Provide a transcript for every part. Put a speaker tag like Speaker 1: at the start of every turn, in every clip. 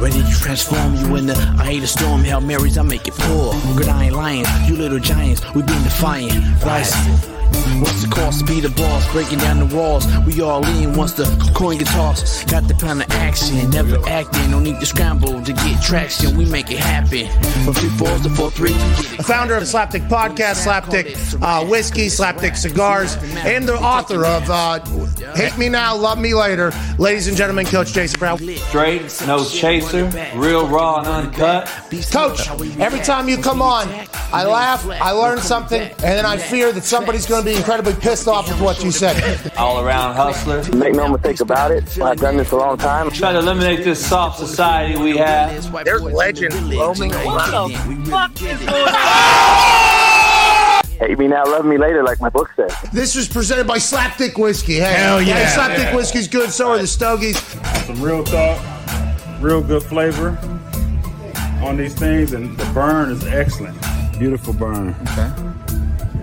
Speaker 1: Ready to transform you in the eye of the storm. Hail Marys, I make it pour. Good iron lions, you little giants, we been defiant. Rise. What's the cost be the boss? Breaking down the walls. We all in once the coin gets tossed. Got the plan of action, never acting. No need to scramble to get traction. We make it happen. From three fours to four three.
Speaker 2: The founder of Slapdick Podcast, Slapdick uh, Whiskey, Slapdick Cigars, and the author of uh, Hate Me Now, Love Me Later. Ladies and gentlemen, Coach Jason Brown.
Speaker 3: Straight, no chaser, real raw and uncut.
Speaker 2: Coach, every time you come on, I laugh, I learn something, and then I fear that somebody's going to be incredibly pissed off with what you said.
Speaker 3: All around hustler.
Speaker 4: Make no mistake about it. I've done this a long time.
Speaker 3: Try to eliminate this soft society we have.
Speaker 4: There's legends roaming around. Hate me now, love me later, like my book says.
Speaker 2: This was presented by Slapdick Whiskey. Hey,
Speaker 5: Hell yeah.
Speaker 2: Hey, Slapdick Whiskey's good, so are the Stogies.
Speaker 5: Some real talk, real good flavor on these things, and the burn is excellent. Beautiful burn.
Speaker 6: Okay.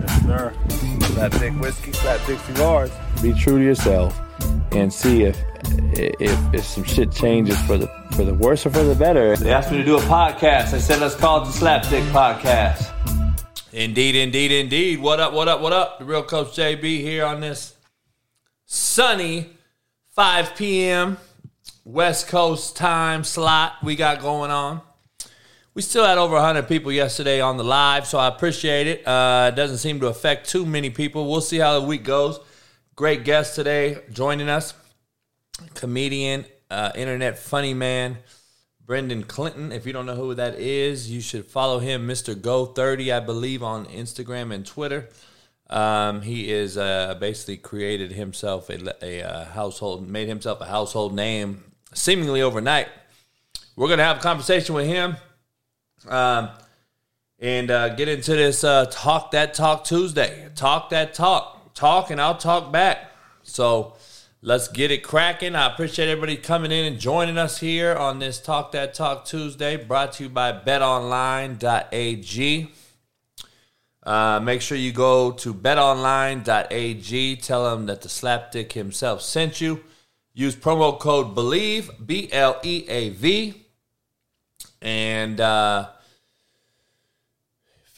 Speaker 5: Yes, sir.
Speaker 6: Slapdick whiskey, slapdick cigars. Be true to yourself and see if if if some shit changes for the for the worse or for the better.
Speaker 3: They asked me to do a podcast. I said, let's call it the Slapdick Podcast. Indeed, indeed, indeed. What up, what up, what up? The real Coach JB here on this sunny 5 p.m. West Coast time slot we got going on. We still had over 100 people yesterday on the live, so I appreciate it. Uh, it doesn't seem to affect too many people. We'll see how the week goes. Great guest today joining us comedian, uh, internet funny man, Brendan Clinton. If you don't know who that is, you should follow him, Mr. Go30, I believe, on Instagram and Twitter. Um, he is uh, basically created himself a, a, uh household, made himself a household name seemingly overnight. We're gonna have a conversation with him, um, and uh, get into this uh, talk that talk Tuesday. Talk that talk, talk, and I'll talk back. So let's get it cracking. I appreciate everybody coming in and joining us here on this Talk That Talk Tuesday, brought to you by BetOnline.ag. Uh, make sure you go to betonline.ag. Tell them that the slapdick himself sent you. Use promo code BELIEVE, B L E A V, and uh,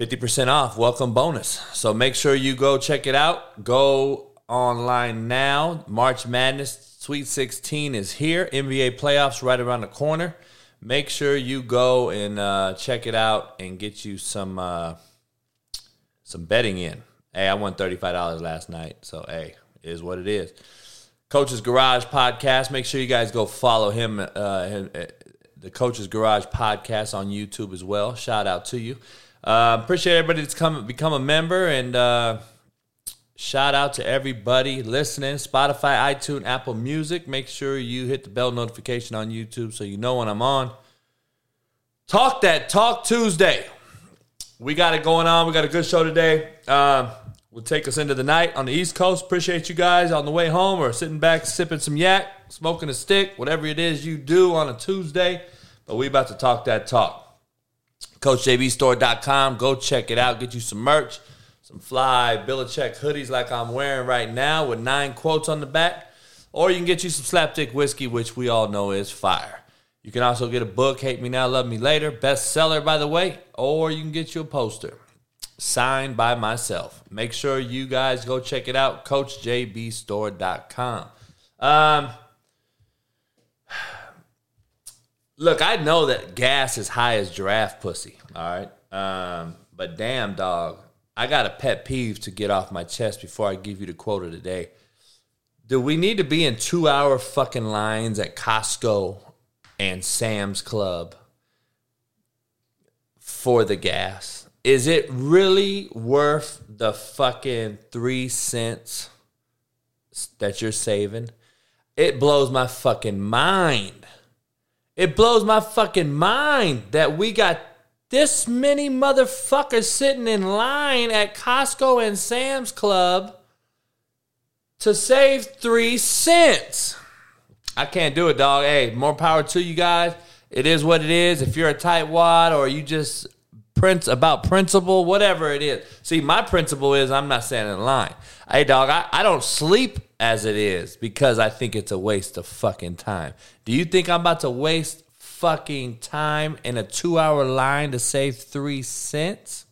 Speaker 3: 50% off. Welcome bonus. So make sure you go check it out. Go online now. March Madness Sweet 16 is here. NBA playoffs right around the corner. Make sure you go and uh, check it out and get you some. Uh, some betting in. Hey, I won $35 last night. So, hey, is what it is. Coach's Garage podcast. Make sure you guys go follow him, uh, him, uh, the Coach's Garage podcast on YouTube as well. Shout out to you. Uh, appreciate everybody that's come become a member and uh, shout out to everybody listening. Spotify, iTunes, Apple Music. Make sure you hit the bell notification on YouTube so you know when I'm on. Talk that talk Tuesday we got it going on. We got a good show today. Um, will take us into the night on the East Coast. Appreciate you guys on the way home or sitting back, sipping some yak, smoking a stick, whatever it is you do on a Tuesday. But we about to talk that talk. CoachJBStore.com. Go check it out. Get you some merch, some fly Belichick hoodies like I'm wearing right now with nine quotes on the back. Or you can get you some slapdick whiskey, which we all know is fire. You can also get a book, Hate Me Now, Love Me Later, bestseller, by the way, or you can get you a poster signed by myself. Make sure you guys go check it out, CoachJBStore.com. Um, look, I know that gas is high as giraffe pussy, all right? Um, but damn, dog, I got a pet peeve to get off my chest before I give you the quote of the day. Do we need to be in two hour fucking lines at Costco and Sam's Club for the gas. Is it really worth the fucking three cents that you're saving? It blows my fucking mind. It blows my fucking mind that we got this many motherfuckers sitting in line at Costco and Sam's Club to save three cents. I can't do it, dog. Hey, more power to you guys. It is what it is. If you're a tightwad or you just prince about principle, whatever it is. See, my principle is I'm not standing in line. Hey, dog, I, I don't sleep as it is because I think it's a waste of fucking time. Do you think I'm about to waste fucking time in a two hour line to save three cents?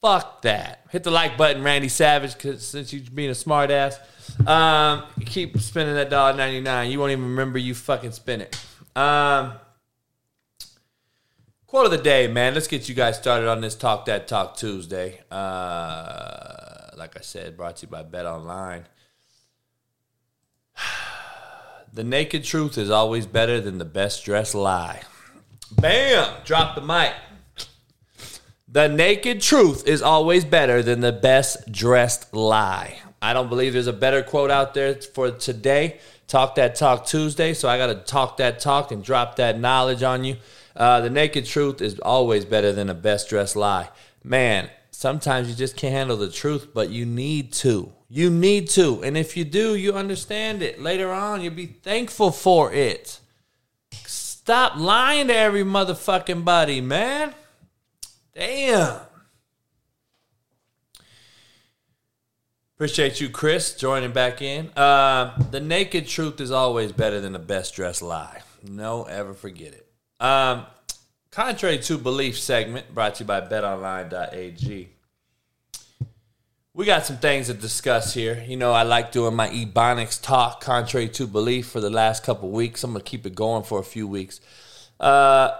Speaker 3: Fuck that. Hit the like button, Randy Savage, because since you're being a smart ass. Um, keep spending that dollar ninety nine. You won't even remember you fucking spent it. Um, quote of the day, man. Let's get you guys started on this Talk That Talk Tuesday. Uh, like I said, brought to you by Bet Online. The naked truth is always better than the best dressed lie. Bam! Drop the mic. The naked truth is always better than the best dressed lie. I don't believe there's a better quote out there for today. Talk that talk Tuesday. So I got to talk that talk and drop that knowledge on you. Uh, the naked truth is always better than a best dressed lie. Man, sometimes you just can't handle the truth, but you need to. You need to. And if you do, you understand it. Later on, you'll be thankful for it. Stop lying to every motherfucking buddy, man. Damn. Appreciate you, Chris, joining back in. Uh, the naked truth is always better than the best dressed lie. No, ever forget it. Um, contrary to belief segment brought to you by betonline.ag. We got some things to discuss here. You know, I like doing my Ebonics talk, contrary to belief, for the last couple weeks. I'm to keep it going for a few weeks. Uh,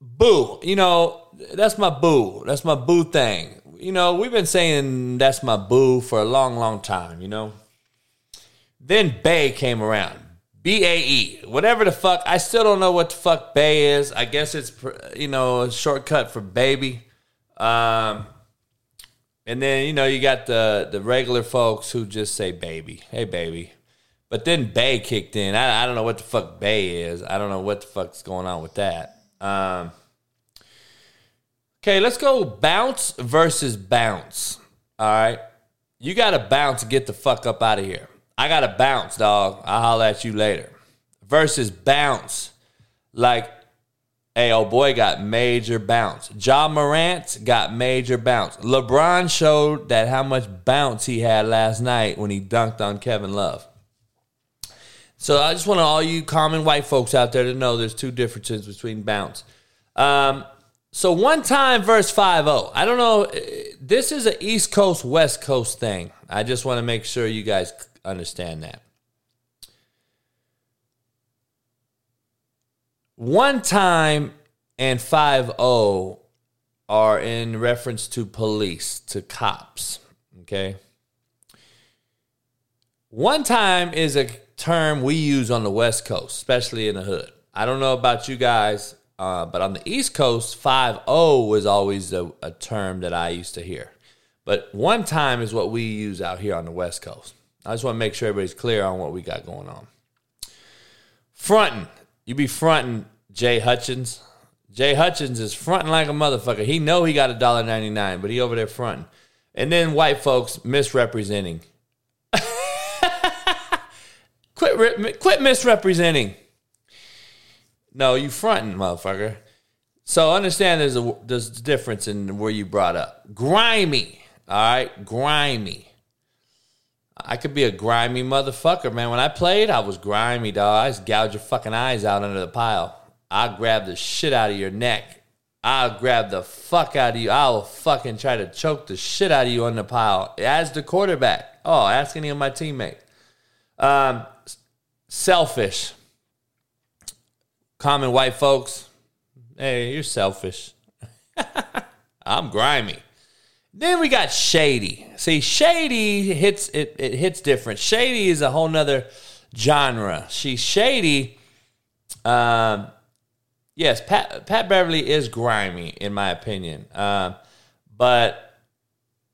Speaker 3: boo. You know, that's my boo. That's my boo thing. You know, we've been saying that's my boo for a long, long time, you know. Then bae came around. B A E. Whatever the fuck. I still don't know what the fuck bae is. I guess it's, you know, a shortcut for baby. Um, and then, you know, you got the, the regular folks who just say baby. Hey, baby. But then bae kicked in. I, I don't know what the fuck bae is. I don't know what the fuck's going on with that. Um, okay, let's go bounce versus bounce. All right. You got to bounce get the fuck up out of here. I got to bounce, dog. I'll holler at you later. Versus bounce. Like, hey, oh boy got major bounce. Ja Morant got major bounce. LeBron showed that how much bounce he had last night when he dunked on Kevin Love. So I just want all you common white folks out there to know there's two differences between bounce. Um, so one time verse 5-0. I don't know. This is an East Coast, West Coast thing. I just want to make sure you guys understand that. One time and 5-0 are in reference to police, to cops. Okay. One time is a term we use on the West Coast, especially in the hood. I don't know about you guys, uh, but on the East Coast, 5 0 was always a, a, term that I used to hear. But one time is what we use out here on the West Coast. I just want to make sure everybody's clear on what we got going on. Fronting. You be fronting Jay Hutchins. Jay Hutchins is fronting like a motherfucker. He know he got a dollar ninety nine, but he over there fronting. And then white folks misrepresenting. Quit, quit misrepresenting. No, you fronting, motherfucker. So understand there's a there's a difference in where you brought up. Grimy, all right, grimy. I could be a grimy motherfucker, man. When I played, I was grimy, dog. I just gouge your fucking eyes out under the pile. I'll grab the shit out of your neck. I'll grab the fuck out of you. I'll fucking try to choke the shit out of you on the pile as the quarterback. Oh, ask any of my teammates. Um, selfish. Common white folks, hey, you're selfish. I'm grimy. Then we got shady. See, shady hits it, it hits different. Shady is a whole nother genre. She's shady. Um, yes, Pat Pat Beverley is grimy in my opinion. Um, but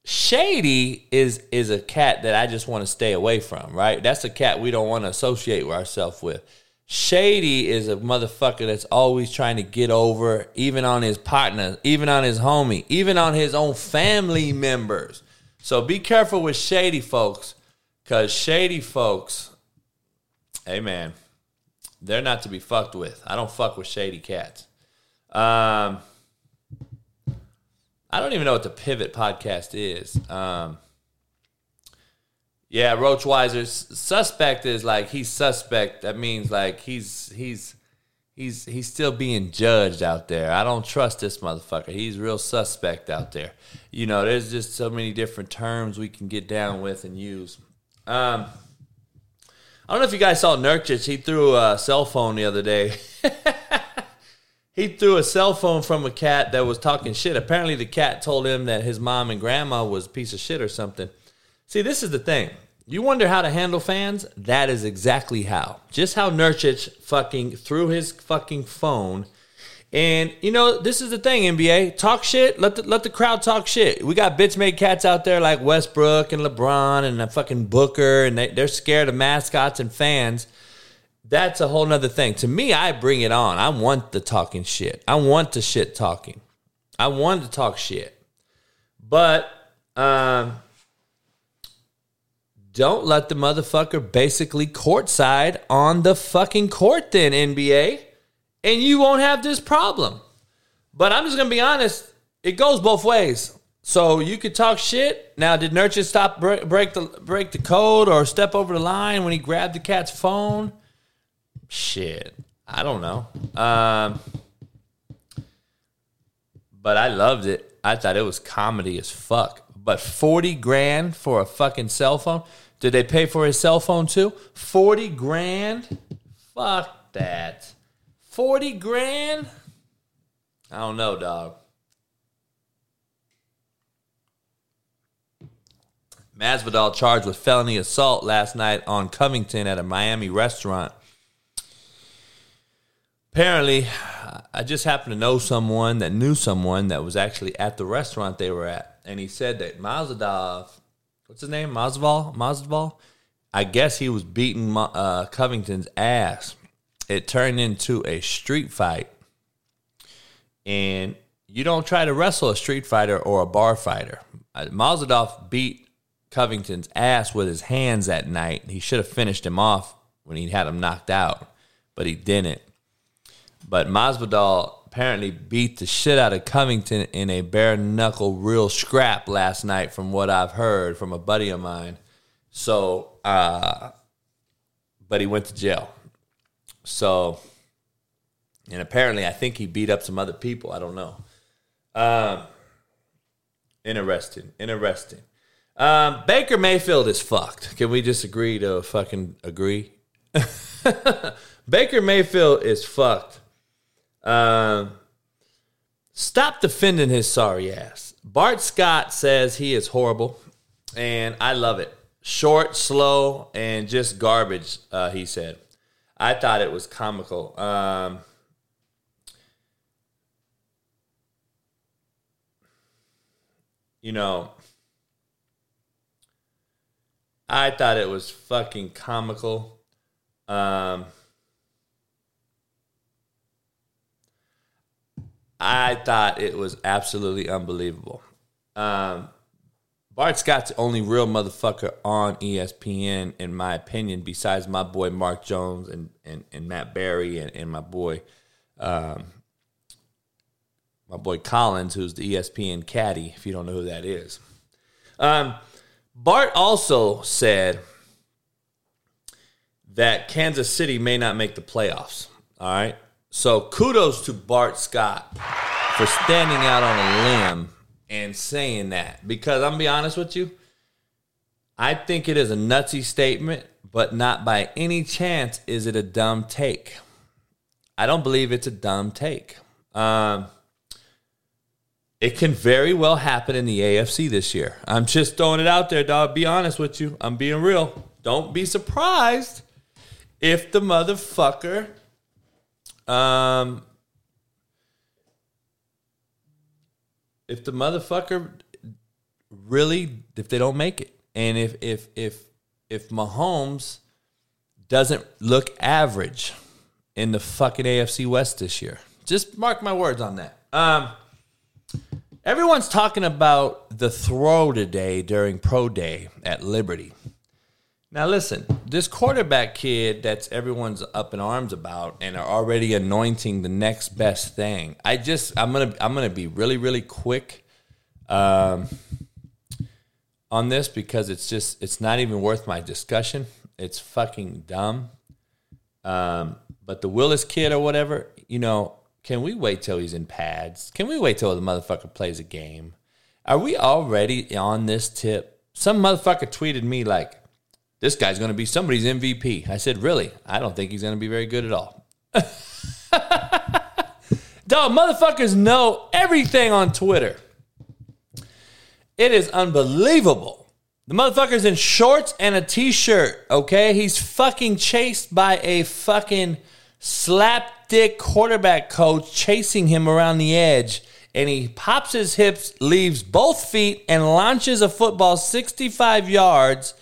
Speaker 3: Shady is is a cat that I just want to stay away from, right? That's a cat we don't want to associate ourselves with. Shady is a motherfucker that's always trying to get over, even on his partner, even on his homie, even on his own family members. So be careful with shady folks, because shady folks, hey they're not to be fucked with. I don't fuck with shady cats. Um, I don't even know what the Pivot podcast is. Um, yeah, Roach Weiser suspect is like he's suspect. That means like he's he's he's he's still being judged out there. I don't trust this motherfucker. He's real suspect out there. You know, there's just so many different terms we can get down with and use. Um, I don't know if you guys saw Nurkic. He threw a cell phone the other day. he threw a cell phone from a cat that was talking shit. Apparently, the cat told him that his mom and grandma was a piece of shit or something. See, this is the thing. You wonder how to handle fans? That is exactly how. Just how Nurkic fucking threw his fucking phone. And you know, this is the thing, NBA. Talk shit. Let the let the crowd talk shit. We got bitch made cats out there like Westbrook and LeBron and a fucking Booker, and they, they're scared of mascots and fans. That's a whole nother thing. To me, I bring it on. I want the talking shit. I want the shit talking. I want to talk shit. But um don't let the motherfucker basically courtside on the fucking court then, NBA, and you won't have this problem. But I'm just gonna be honest, it goes both ways. So you could talk shit. Now, did Nurture stop break, the break the code or step over the line when he grabbed the cat's phone? Shit, I don't know. Um, but I loved it. I thought it was comedy as fuck. But forty grand for a fucking cell phone. Did they pay for his cell phone too? 40 grand? Fuck that. 40 grand? I don't know, dog. Masvidal charged with felony assault last night on Covington at a Miami restaurant. Apparently, I just happened to know someone that knew someone that was actually at the restaurant they were at, and he said that Masvidal what's his name? Masvidal. Masvidal. I guess he was beating uh, Covington's ass. It turned into a street fight, and you don't try to wrestle a street fighter or a bar fighter. Uh, Masvidal beat Covington's ass with his hands that night. He should have finished him off when he had him knocked out, but he didn't. But Masvidal apparently beat the shit out of Covington in a bare knuckle real scrap last night, from what I've heard from a buddy of mine. So, uh, but he went to jail. So, and apparently, I think he beat up some other people. I don't know. Um, interesting. Interesting. Um, Baker Mayfield is fucked. Can we just agree to fucking agree? Baker Mayfield is fucked. Um, stop defending his sorry ass. Bart Scott says he is horrible, and I love it. Short, slow, and just garbage, uh, he said. I thought it was comical. Um, you know, I thought it was fucking comical. Um, I thought it was absolutely unbelievable. Um, Bart Scott's the only real motherfucker on ESPN, in my opinion, besides my boy Mark Jones and, and, and Matt Berry and, and my boy um, my boy Collins, who's the ESPN caddy, if you don't know who that is. Um, Bart also said that Kansas City may not make the playoffs. All right. So kudos to Bart Scott for standing out on a limb and saying that. Because I'm gonna be honest with you, I think it is a nutsy statement, but not by any chance is it a dumb take. I don't believe it's a dumb take. Um, it can very well happen in the AFC this year. I'm just throwing it out there, dog. Be honest with you. I'm being real. Don't be surprised if the motherfucker um, if the motherfucker really, if they don't make it, and if if if if Mahomes doesn't look average in the fucking AFC West this year, just mark my words on that. Um, everyone's talking about the throw today during pro day at Liberty. Now listen, this quarterback kid that's everyone's up in arms about and are already anointing the next best thing. I just I'm gonna I'm gonna be really really quick um, on this because it's just it's not even worth my discussion. It's fucking dumb. Um, But the Willis kid or whatever, you know, can we wait till he's in pads? Can we wait till the motherfucker plays a game? Are we already on this tip? Some motherfucker tweeted me like, this guy's going to be somebody's MVP. I said, really? I don't think he's going to be very good at all. Dog, motherfuckers know everything on Twitter. It is unbelievable. The motherfucker's in shorts and a t-shirt, okay? He's fucking chased by a fucking slapdick quarterback coach chasing him around the edge. And he pops his hips, leaves both feet, and launches a football 65 yards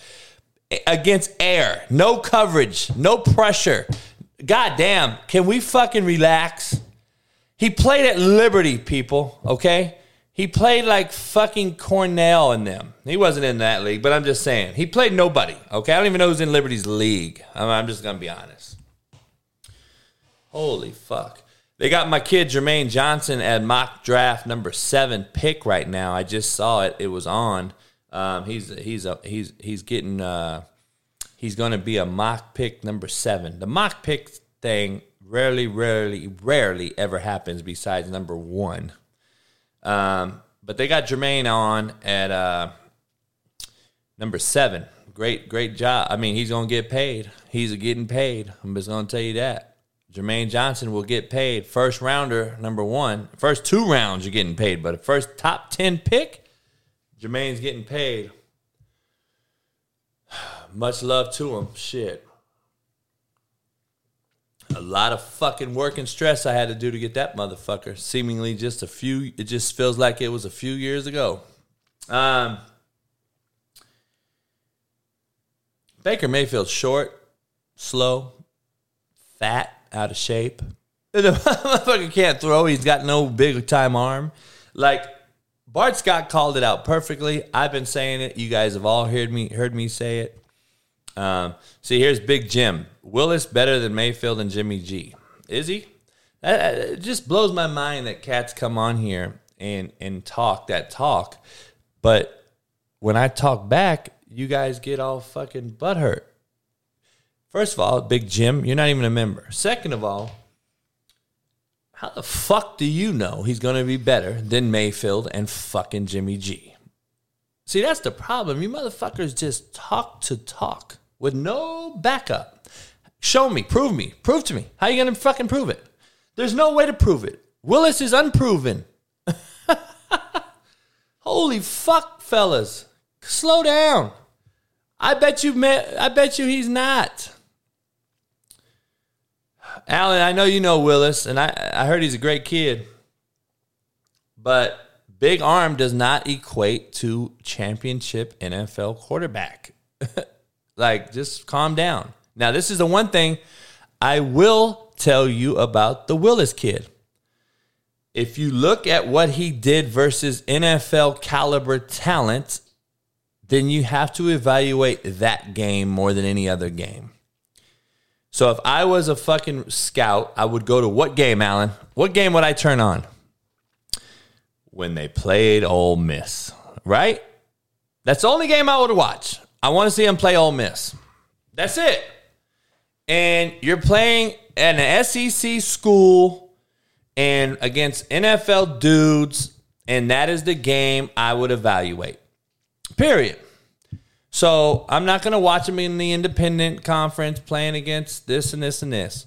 Speaker 3: against air. No coverage, no pressure. God damn, can we fucking relax? He played at Liberty, people, okay? He played like fucking Cornell in them. He wasn't in that league, but I'm just saying. He played nobody, okay? I don't even know who's in Liberty's league. I'm, I'm just going to be honest. Holy fuck. They got my kid Jermaine Johnson at mock draft number seven pick right now. I just saw it. It was on. Um, he's he's a, he's he's getting uh, he's going to be a mock pick number seven. The mock pick thing rarely, rarely, rarely ever happens besides number one. Um, but they got Jermaine on at uh, number seven. Great, great job. I mean, he's going to get paid. He's getting paid. I'm just going to tell you that. Jermaine Johnson will get paid. First rounder, number one. First two rounds, you're getting paid. But the first top 10 pick, Jermaine's getting paid. Much love to him. Shit. A lot of fucking work and stress I had to do to get that motherfucker. Seemingly just a few, it just feels like it was a few years ago. Um, Baker Mayfield's short, slow, fat, out of shape. The motherfucker can't throw. He's got no big time arm. Like Bart Scott called it out perfectly. I've been saying it. You guys have all heard me heard me say it. Um, see, here's Big Jim. Willis better than Mayfield and Jimmy G. Is he? That, it just blows my mind that cats come on here and and talk that talk, but when I talk back, you guys get all fucking butthurt. First of all, Big Jim, you're not even a member. Second of all, how the fuck do you know he's going to be better than Mayfield and fucking Jimmy G? See, that's the problem. You motherfuckers just talk to talk with no backup. Show me, prove me, prove to me. How you going to fucking prove it? There's no way to prove it. Willis is unproven. Holy fuck, fellas. Slow down. I bet you met, I bet you he's not. Alan, I know you know Willis, and I, I heard he's a great kid. But big arm does not equate to championship NFL quarterback. like, just calm down. Now, this is the one thing I will tell you about the Willis kid. If you look at what he did versus NFL caliber talent, then you have to evaluate that game more than any other game. So if I was a fucking scout, I would go to what game, Alan? What game would I turn on? When they played Ole Miss, right? That's the only game I would watch. I want to see them play Ole Miss. That's it. And you're playing at an SEC school and against NFL dudes, and that is the game I would evaluate. Period. So I'm not going to watch him in the independent conference playing against this and this and this.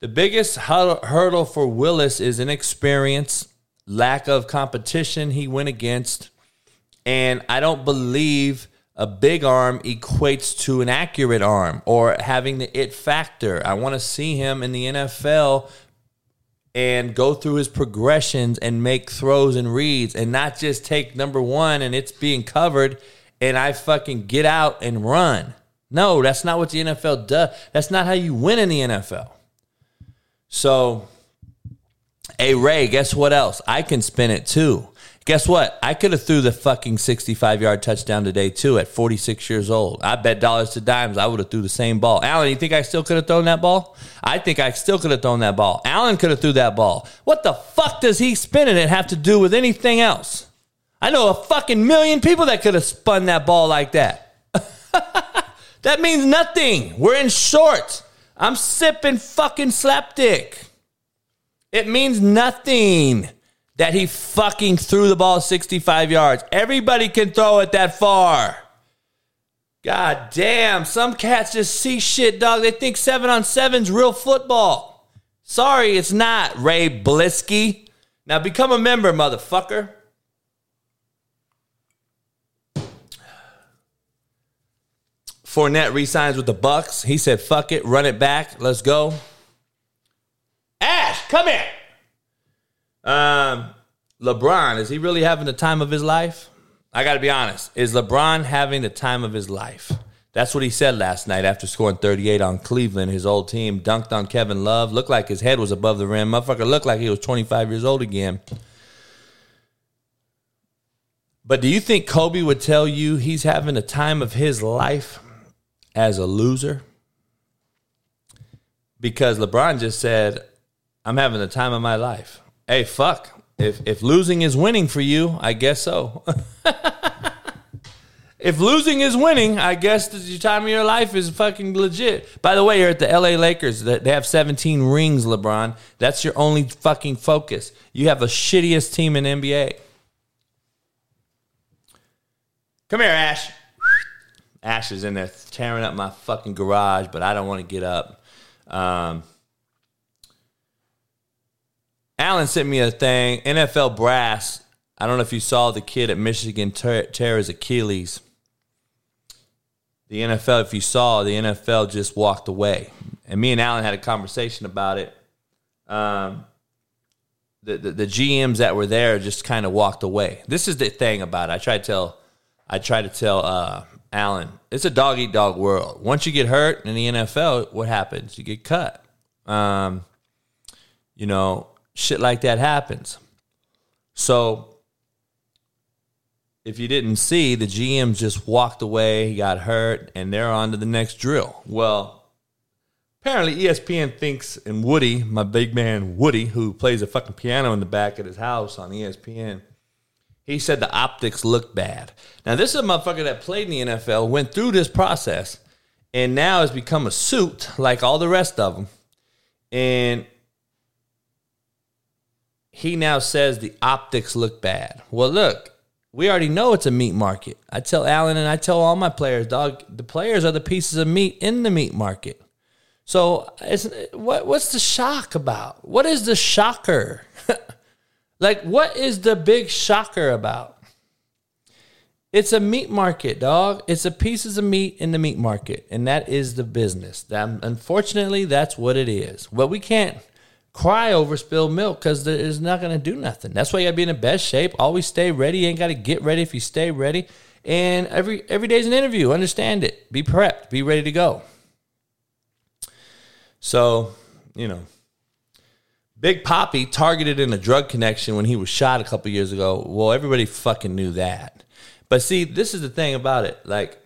Speaker 3: The biggest hurdle for Willis is inexperience, lack of competition he went against, and I don't believe a big arm equates to an accurate arm or having the it factor. I want to see him in the NFL and go through his progressions and make throws and reads and not just take number one and it's being covered and I fucking get out and run. No, that's not what the NFL does. That's not how you win in the NFL. So, hey Ray, guess what else? I can spin it too. Guess what? I could have threw the fucking 65 yard touchdown today too at 46 years old. I bet dollars to dimes I would have threw the same ball. Alan, you think I still could have thrown that ball? I think I still could have thrown that ball. Alan could have threw that ball. What the fuck does he spinning it have to do with anything else? I know a fucking million people that could have spun that ball like that. that means nothing. We're in shorts. I'm sipping fucking slapdick. It means nothing that he fucking threw the ball 65 yards. Everybody can throw it that far. God damn, some cats just see shit, dog. They think seven on seven's real football. Sorry, it's not, Ray Blisky. Now become a member, motherfucker. Fournette resigns with the Bucs. He said, "Fuck it, run it back. Let's go." Ash, come here. Um, LeBron is he really having the time of his life? I got to be honest. Is LeBron having the time of his life? That's what he said last night after scoring 38 on Cleveland. His old team dunked on Kevin Love. Looked like his head was above the rim. Motherfucker looked like he was 25 years old again. But do you think Kobe would tell you he's having the time of his life as a loser? Because LeBron just said, I'm having the time of my life. Hey, fuck. If if losing is winning for you, I guess so. if losing is winning, I guess the time of your life is fucking legit. By the way, you're at the LA Lakers. They have 17 rings, LeBron. That's your only fucking focus. You have the shittiest team in NBA. Come here, Ash. Ash is in there tearing up my fucking garage, but I don't want to get up. Um, Alan sent me a thing. NFL brass. I don't know if you saw the kid at Michigan tear, tear his Achilles. The NFL, if you saw, the NFL just walked away. And me and Alan had a conversation about it. Um, the, the, the GMs that were there just kind of walked away. This is the thing about it. I try to tell, I try to tell uh, Alan, it's a dog eat dog world. Once you get hurt in the NFL, what happens? You get cut. Um, you know, shit like that happens. So if you didn't see, the GM just walked away, he got hurt, and they're on to the next drill. Well, apparently ESPN thinks, and Woody, my big man Woody, who plays a fucking piano in the back of his house on ESPN, he said the optics look bad. Now, this is a motherfucker that played in the NFL, went through this process, and now has become a suit like all the rest of them. And he now says the optics look bad. Well, look, we already know it's a meat market. I tell Alan and I tell all my players, dog, the players are the pieces of meat in the meat market. So, what what's the shock about? What is the shocker? like, what is the big shocker about? It's a meat market, dog. It's a pieces of meat in the meat market, and that is the business. That, unfortunately, that's what it is. But we can't cry over spilled milk because it's not going to do nothing. That's why you got to be in the best shape. Always stay ready. You ain't got to get ready if you stay ready. And every every day's an interview. Understand it. Be prepped. Be ready to go. So, you know, Big Papi targeted in a drug connection when he was shot a couple years ago. Well, everybody fucking knew that. But see, this is the thing about it. Like,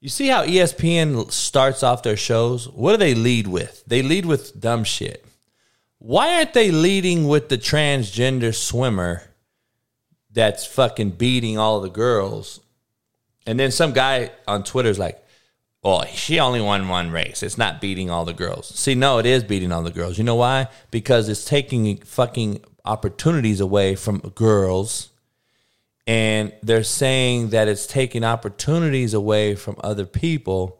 Speaker 3: you see how ESPN starts off their shows? What do they lead with? They lead with dumb shit. Why aren't they leading with the transgender swimmer that's fucking beating all the girls? And then some guy on Twitter is like, well, she only won one race. It's not beating all the girls. See, no, it is beating all the girls. You know why? Because it's taking fucking opportunities away from girls. And they're saying that it's taking opportunities away from other people.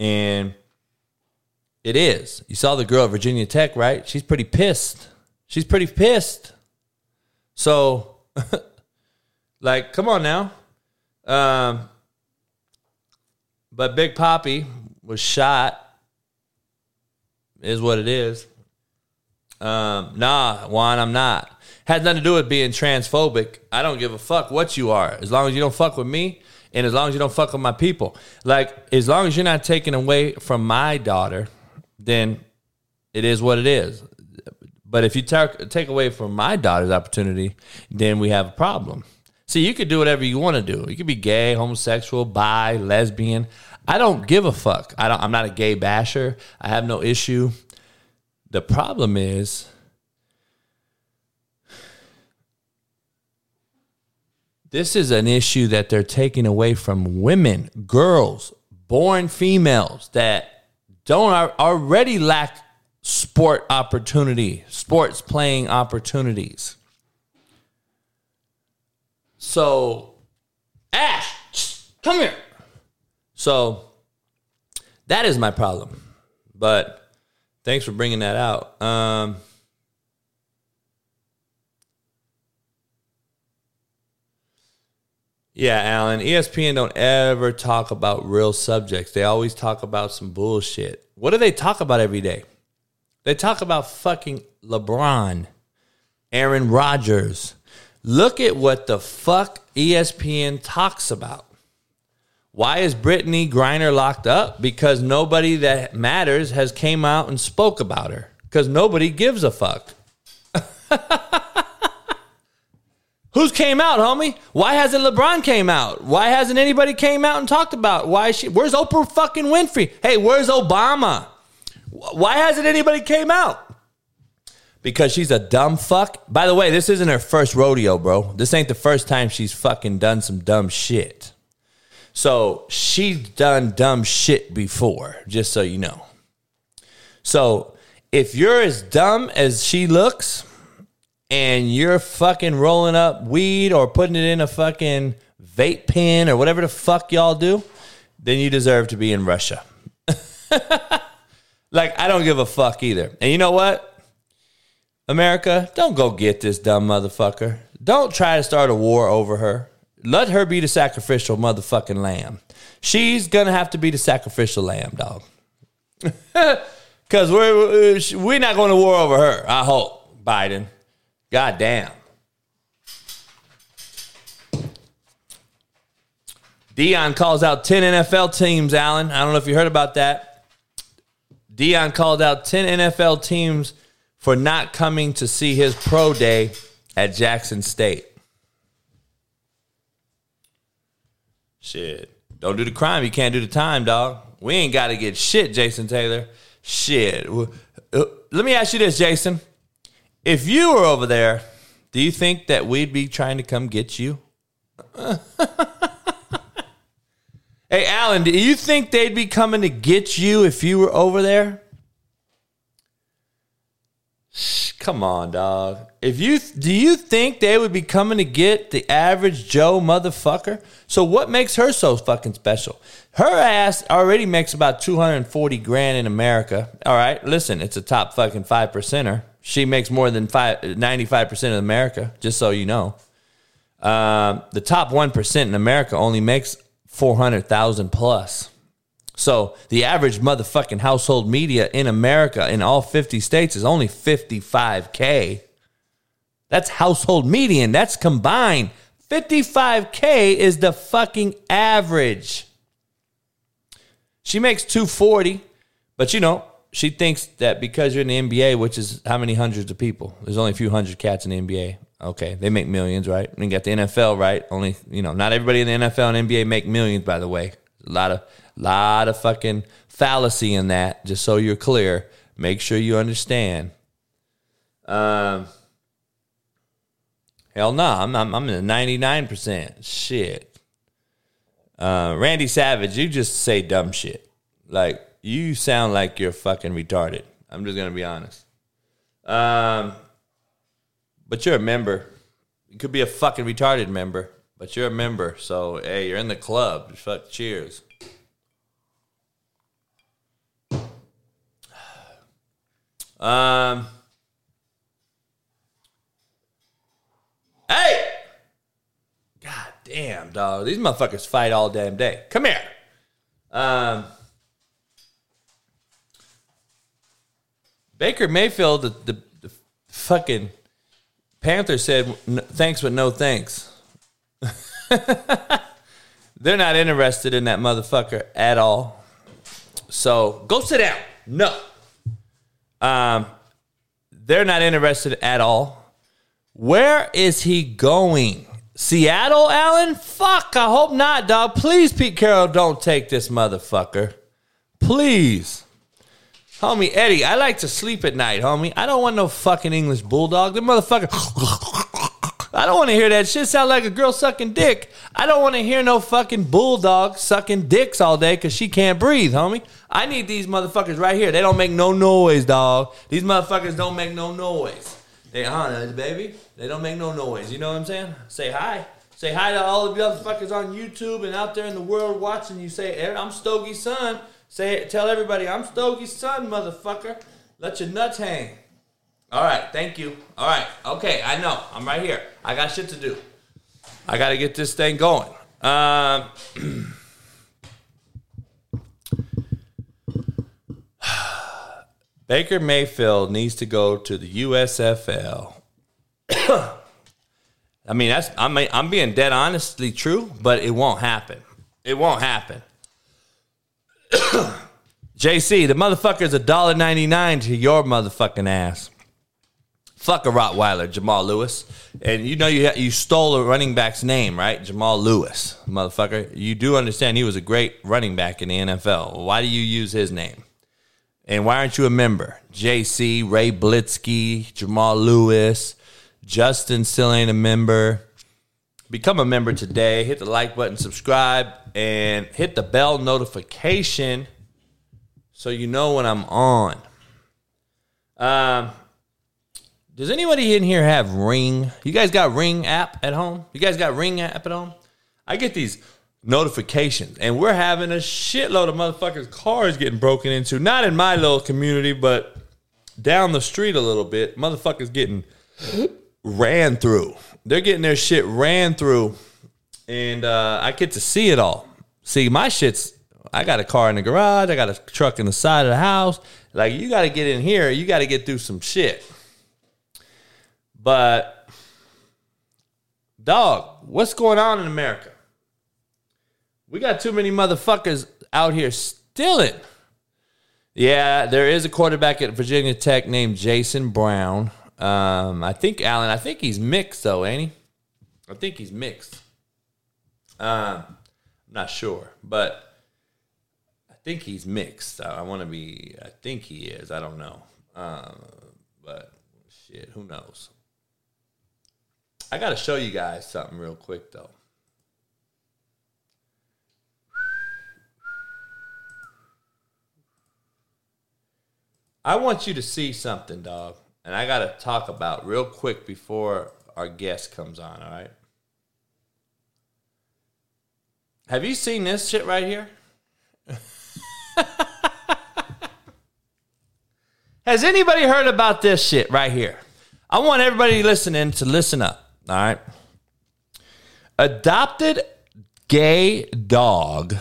Speaker 3: And it is. You saw the girl at Virginia Tech, right? She's pretty pissed. She's pretty pissed. So, like, come on now. Um, but Big Papi was shot. Is what it is. Um, nah, Juan, I'm not. Has nothing to do with being transphobic. I don't give a fuck what you are. As long as you don't fuck with me, and as long as you don't fuck with my people. Like, as long as you're not taking away from my daughter, then it is what it is. But if you take away from my daughter's opportunity, then we have a problem. See, you could do whatever you want to do. You could be gay, homosexual, bi, lesbian. I don't give a fuck. I don't, I'm not a gay basher. I have no issue. The problem is this is an issue that they're taking away from women, girls, born females that don't already lack sport opportunity, sports playing opportunities. So, Ash, come here. So, that is my problem. But thanks for bringing that out. Um, yeah, Alan, ESPN don't ever talk about real subjects. They always talk about some bullshit. What do they talk about every day? They talk about fucking LeBron, Aaron Rodgers. Look at what the fuck ESPN talks about. Why is Brittney Griner locked up? Because nobody that matters has came out and spoke about her. Because nobody gives a fuck. Who's came out, homie? Why hasn't LeBron came out? Why hasn't anybody came out and talked about? Why she? Where's Oprah fucking Winfrey? Hey, where's Obama? Why hasn't anybody came out? Because she's a dumb fuck. By the way, this isn't her first rodeo, bro. This ain't the first time she's fucking done some dumb shit. So she's done dumb shit before, just so you know. So if you're as dumb as she looks and you're fucking rolling up weed or putting it in a fucking vape pen or whatever the fuck y'all do, then you deserve to be in Russia. like, I don't give a fuck either. And you know what? America, don't go get this dumb motherfucker. Don't try to start a war over her. Let her be the sacrificial motherfucking lamb. She's gonna have to be the sacrificial lamb, dog. Cause we're we're not going to war over her. I hope Biden. God damn. Deion calls out 10 NFL teams, Alan. I don't know if you heard about that. Deion called out 10 NFL teams for not coming to see his pro day at Jackson State. Shit. Don't do the crime. You can't do the time, dog. We ain't got to get shit, Jason Taylor. Shit. Uh, Let me ask you this, Jason. If you were over there, do you think that we'd be trying to come get you? hey, Alan, do you think they'd be coming to get you if you were over there? Come on, dog. If you do you think they would be coming to get the average Joe motherfucker? So what makes her so fucking special? Her ass already makes about 240 grand in America. All right, listen, it's a top fucking 5 percenter. She makes more than five, 95% of America, just so you know. Um, the top 1% in America only makes 400,000 plus. So the average motherfucking household media in America in all 50 states is only 55K. That's household median. That's combined. 55K is the fucking average. She makes 240, but you know, she thinks that because you're in the NBA, which is how many hundreds of people? There's only a few hundred cats in the NBA. Okay, they make millions, right? And you got the NFL, right? Only, you know, not everybody in the NFL and NBA make millions, by the way. A lot of lot of fucking fallacy in that, just so you're clear. Make sure you understand. Um Hell no, I'm I'm, I'm in the 99%. Shit. Uh, Randy Savage, you just say dumb shit. Like you sound like you're fucking retarded. I'm just gonna be honest. Um, but you're a member. You could be a fucking retarded member, but you're a member. So hey, you're in the club. Fuck, cheers. Um. Hey! God damn, dog. These motherfuckers fight all damn day. Come here. Um. Baker Mayfield, the, the, the fucking Panther said, thanks, but no thanks. They're not interested in that motherfucker at all. So go sit down. No. Um, they're not interested at all. Where is he going? Seattle, Alan? Fuck, I hope not, dog. Please, Pete Carroll, don't take this motherfucker. Please. Homie, Eddie, I like to sleep at night, homie. I don't want no fucking English bulldog. The motherfucker. I don't want to hear that shit sound like a girl sucking dick. I don't want to hear no fucking bulldog sucking dicks all day because she can't breathe, homie. I need these motherfuckers right here. They don't make no noise, dog. These motherfuckers don't make no noise. They, huh, baby? They don't make no noise. You know what I'm saying? Say hi. Say hi to all of you motherfuckers on YouTube and out there in the world watching. You say, "Eh, I'm Stogie's son. Say, tell everybody, I'm Stogie's son, motherfucker. Let your nuts hang. All right, thank you. All right, okay, I know. I'm right here. I got shit to do. I got to get this thing going. Um, Baker Mayfield needs to go to the USFL. I mean, that's I mean, I'm being dead honestly true, but it won't happen. It won't happen. JC, the motherfucker's a dollar ninety nine to your motherfucking ass. Fuck a Rottweiler, Jamal Lewis. And you know you you stole a running back's name, right? Jamal Lewis, motherfucker. You do understand he was a great running back in the NFL. Why do you use his name? And why aren't you a member? JC, Ray Blitzky, Jamal Lewis, Justin still ain't a member. Become a member today. Hit the like button, subscribe, and hit the bell notification so you know when I'm on. Um, does anybody in here have Ring? You guys got Ring app at home? You guys got Ring app at home? I get these notifications, and we're having a shitload of motherfuckers' cars getting broken into. Not in my little community, but down the street a little bit. Motherfuckers getting ran through. They're getting their shit ran through, and uh, I get to see it all. See, my shit's. I got a car in the garage. I got a truck in the side of the house. Like you got to get in here. You got to get through some shit. But, dog, what's going on in America? We got too many motherfuckers out here stealing. Yeah, there is a quarterback at Virginia Tech named Jason Brown. Um, I think Allen. I think he's mixed though, ain't he? I think he's mixed. Um, I'm not sure, but I think he's mixed. I, I want to be. I think he is. I don't know. Um, but shit, who knows? I got to show you guys something real quick though. I want you to see something, dog. And I got to talk about real quick before our guest comes on, all right? Have you seen this shit right here? Has anybody heard about this shit right here? I want everybody listening to listen up, all right? Adopted gay dog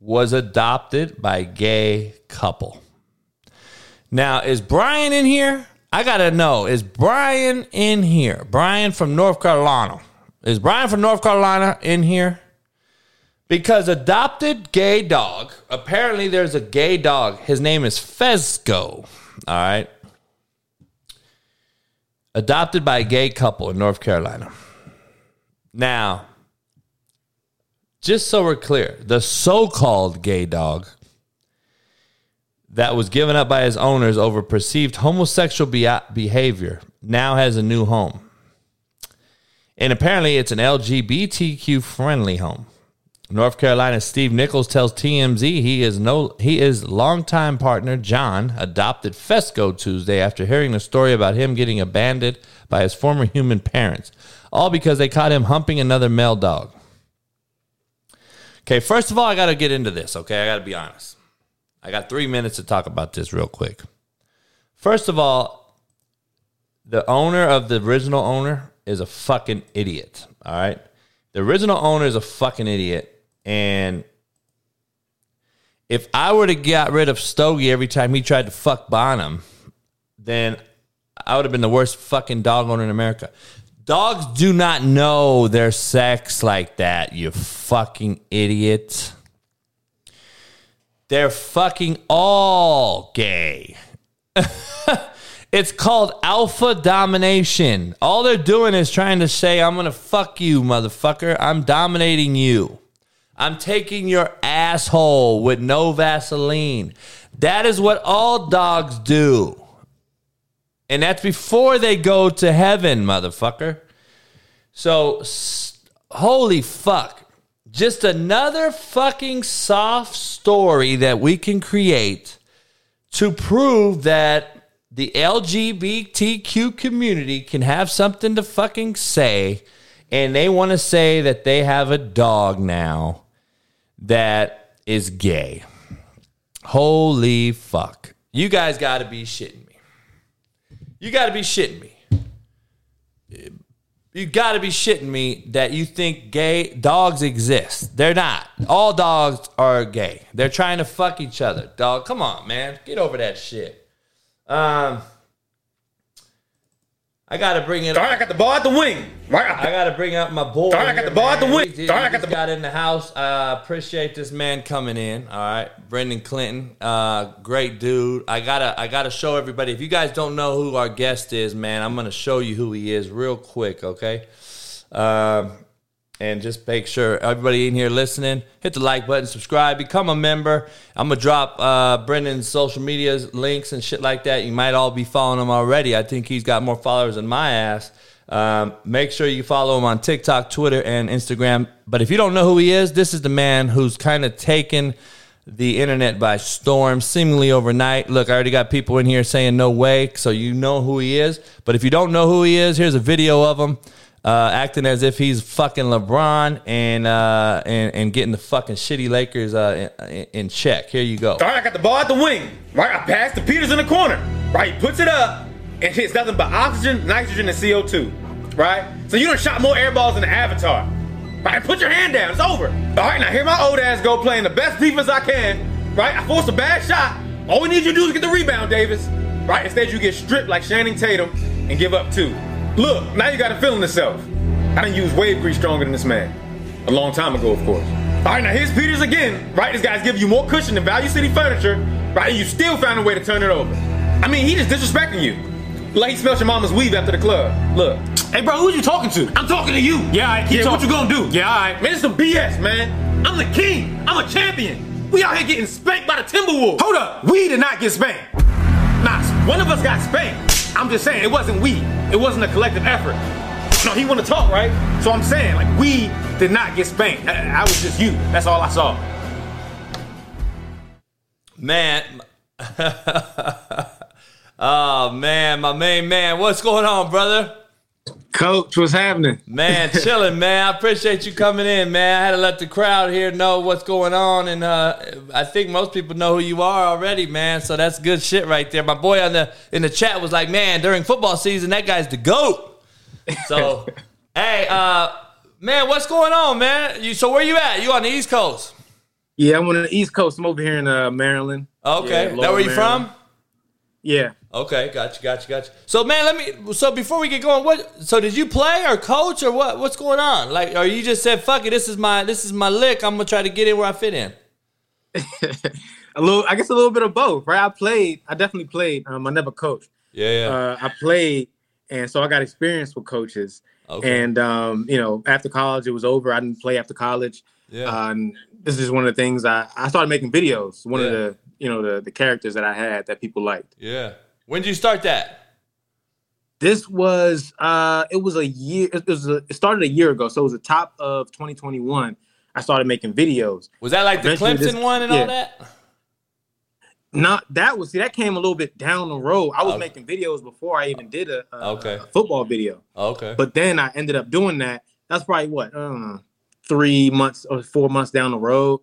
Speaker 3: was adopted by gay couple. Now, is Brian in here? I gotta know, is Brian in here? Brian from North Carolina. Is Brian from North Carolina in here? Because adopted gay dog, apparently there's a gay dog. His name is Fezco. All right. Adopted by a gay couple in North Carolina. Now, just so we're clear, the so called gay dog that was given up by his owners over perceived homosexual be- behavior now has a new home. And apparently, it's an LGBTQ friendly home. North Carolina Steve Nichols tells TMZ he is no he is longtime partner John adopted Fezco Tuesday after hearing the story about him getting abandoned by his former human parents, all because they caught him humping another male dog. Okay, first of all, I got to get into this. Okay, I got to be honest. I got three minutes to talk about this real quick. First of all, the owner of the original owner is a fucking idiot. All right. The original owner is a fucking idiot. And if I would have got rid of Stogie every time he tried to fuck Bonham, then I would have been the worst fucking dog owner in America. Dogs do not know their sex like that, you fucking idiot. They're fucking all gay. it's called alpha domination. All they're doing is trying to say, I'm going to fuck you, motherfucker. I'm dominating you. I'm taking your asshole with no Vaseline. That is what all dogs do. And that's before they go to heaven, motherfucker. So, holy fuck. Just another fucking soft story that we can create to prove that the LGBTQ community can have something to fucking say. And they want to say that they have a dog now that is gay. Holy fuck. You guys got to be shitting me. You got to be shitting me. You got to be shitting me that you think gay dogs exist. They're not. All dogs are gay. They're trying to fuck each other. Dog, come on, man. Get over that shit. Um I got to bring it
Speaker 7: right, I got the ball at the wing. Right,
Speaker 3: I got to bring up my boy.
Speaker 7: Right, I got the ball at the wing.
Speaker 3: He, he
Speaker 7: All right, I got the-
Speaker 3: got in the house. I appreciate this man coming in. All right, Brendan Clinton, uh, great dude. I gotta, I gotta show everybody. If you guys don't know who our guest is, man, I'm gonna show you who he is real quick. Okay. Um, and just make sure everybody in here listening, hit the like button, subscribe, become a member. I'm gonna drop uh, Brendan's social media links and shit like that. You might all be following him already. I think he's got more followers than my ass. Um, make sure you follow him on TikTok, Twitter, and Instagram. But if you don't know who he is, this is the man who's kind of taken the internet by storm seemingly overnight. Look, I already got people in here saying no way, so you know who he is. But if you don't know who he is, here's a video of him uh, acting as if he's fucking LeBron and uh, and and getting the fucking shitty Lakers uh, in, in check. Here you go.
Speaker 7: All right, I got the ball at the wing. Right, I pass to Peters in the corner. Right, he puts it up and hits nothing but oxygen, nitrogen, and CO2. Right, so you done shot more air balls than the Avatar. Right, put your hand down. It's over. All right, now here my old ass go playing the best defense I can. Right, I forced a bad shot. All we need you to do is get the rebound, Davis. Right, instead you get stripped like Channing Tatum and give up two. Look, now you got a feeling yourself. I didn't use wave grease stronger than this man. A long time ago, of course. All right, now here's Peters again. Right, this guy's giving you more cushion than Value City Furniture. Right, and you still found a way to turn it over. I mean, he just disrespecting you. Like he smelled your mama's weave after the club. Look.
Speaker 8: Hey, bro, who you talking to?
Speaker 7: I'm talking to you.
Speaker 8: Yeah, all right, keep
Speaker 7: yeah, what you gonna do?
Speaker 8: Yeah, all right.
Speaker 7: Man, it's some BS, man. I'm the king. I'm a champion. We out here getting spanked by the Timberwolves.
Speaker 8: Hold up. We did not get spanked.
Speaker 7: Nah, one of us got spanked. I'm just saying, it wasn't we. It wasn't a collective effort. No, he want to talk, right? So I'm saying, like, we did not get spanked. I, I was just you. That's all I saw.
Speaker 3: Man. oh man, my main man. What's going on, brother?
Speaker 8: Coach, what's happening?
Speaker 3: Man, chilling, man. I appreciate you coming in, man. I had to let the crowd here know what's going on, and uh, I think most people know who you are already, man. So that's good shit right there. My boy on the in the chat was like, "Man, during football season, that guy's the goat." So, hey, uh, man, what's going on, man? You so where you at? You on the East Coast?
Speaker 8: Yeah, I'm on the East Coast. I'm over here in uh, Maryland.
Speaker 3: Okay,
Speaker 8: Yeah,
Speaker 3: that where you
Speaker 8: Maryland.
Speaker 3: from?
Speaker 8: Yeah.
Speaker 3: Okay, gotcha, gotcha, gotcha. So, man, let me. So, before we get going, what? So, did you play or coach or what? What's going on? Like, or you just said, "Fuck it, this is my this is my lick. I'm gonna try to get in where I fit in."
Speaker 8: A little, I guess a little bit of both, right? I played. I definitely played. Um, I never coached.
Speaker 3: Yeah, yeah.
Speaker 8: Uh, I played, and so I got experience with coaches.
Speaker 3: Okay.
Speaker 8: And um, you know, after college, it was over. I didn't play after college.
Speaker 3: Yeah.
Speaker 8: Uh, and this is one of the things I, I started making videos. One of the you know the the characters that I had that people liked.
Speaker 3: yeah. When did you start that?
Speaker 8: This was uh it was a year it was a, it started a year ago, so it was the top of 2021. I started making videos.
Speaker 3: Was that like the Clemson
Speaker 8: this-
Speaker 3: one and
Speaker 8: yeah.
Speaker 3: all that?
Speaker 8: Not that was see that came a little bit down the road. I was
Speaker 3: Okay.
Speaker 8: making videos before I even did a, a,
Speaker 3: Okay.
Speaker 8: a football video.
Speaker 3: Okay.
Speaker 8: But then I ended up doing that. That's probably what I don't know, three months or four months down the road,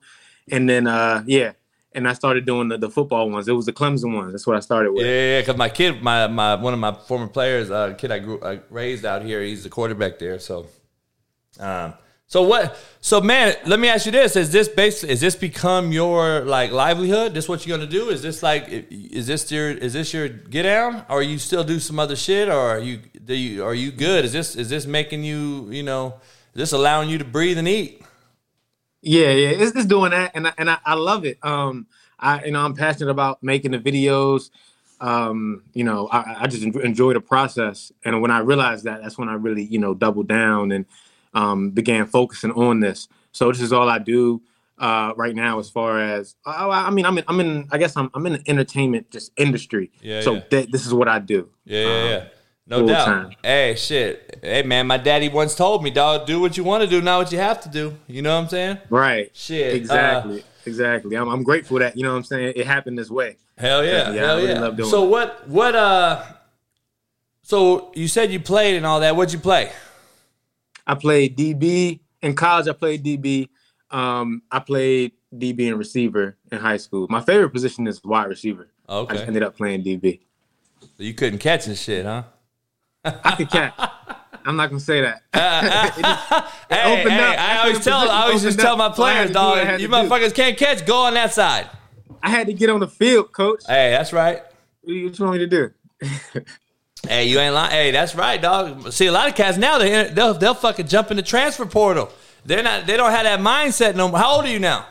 Speaker 8: and then uh yeah, and I started doing the, the football ones. It was the Clemson ones. That's what I started with.
Speaker 3: Yeah, yeah, because my kid, my my one of my former players, uh, kid I grew I raised out here, he's the quarterback there. So, um, so what? So man, let me ask you this: Is this base? Is this become your like livelihood? This what you're gonna do? Is this like? Is this your? Is this your get down? Or you still do some other shit? Or are you? Do you? Are you good? Is this? Is this making you? You know? Is this allowing you to breathe and eat?
Speaker 8: Yeah, yeah, it's just doing that, and I, and I, I love it. Um, I you know I'm passionate about making the videos. Um, you know, I, I just enjoy the process, and when I realized that, that's when I really you know doubled down and um, began focusing on this. So this is all I do uh, right now, as far as I, I mean, I'm in, I'm in, I guess I'm I'm in the entertainment just industry.
Speaker 3: Yeah,
Speaker 8: So
Speaker 3: yeah.
Speaker 8: that this is what I do.
Speaker 3: Yeah, yeah,
Speaker 8: Um,
Speaker 3: yeah. No
Speaker 8: full
Speaker 3: doubt.
Speaker 8: time.
Speaker 3: Hey, shit. Hey, man, my daddy once told me, dog, do what you want to do, not what you have to do. You know what I'm saying?
Speaker 8: Right.
Speaker 3: Shit. uh,
Speaker 8: Exactly. exactly. I'm, I'm grateful that you know what I'm saying it happened this way.
Speaker 3: hell yeah.
Speaker 8: Yeah,
Speaker 3: hell
Speaker 8: really
Speaker 3: yeah. so what? What? Uh. So you said you played and all that. What'd you play?
Speaker 8: I played DB in college. I played DB. Um, I played DB and receiver in high school. My favorite position is wide receiver. I
Speaker 3: Okay.
Speaker 8: just ended up playing DB.
Speaker 3: You couldn't catch and shit, huh?
Speaker 8: I could catch. I'm not gonna say that.
Speaker 3: Hey,
Speaker 8: opened
Speaker 3: hey,
Speaker 8: up.
Speaker 3: I always tell, I always just tell my
Speaker 8: So I had
Speaker 3: players, dog, you
Speaker 8: to do.
Speaker 3: motherfuckers can't catch. Go on that side.
Speaker 8: I had to get on the field, coach.
Speaker 3: Hey, that's right.
Speaker 8: What you want me to do?
Speaker 3: Hey, you ain't lying. Hey, that's right, dog. See, a lot of cats now they they'll they'll fucking jump in the transfer portal. They're not. They don't have that mindset no more. How old are you now?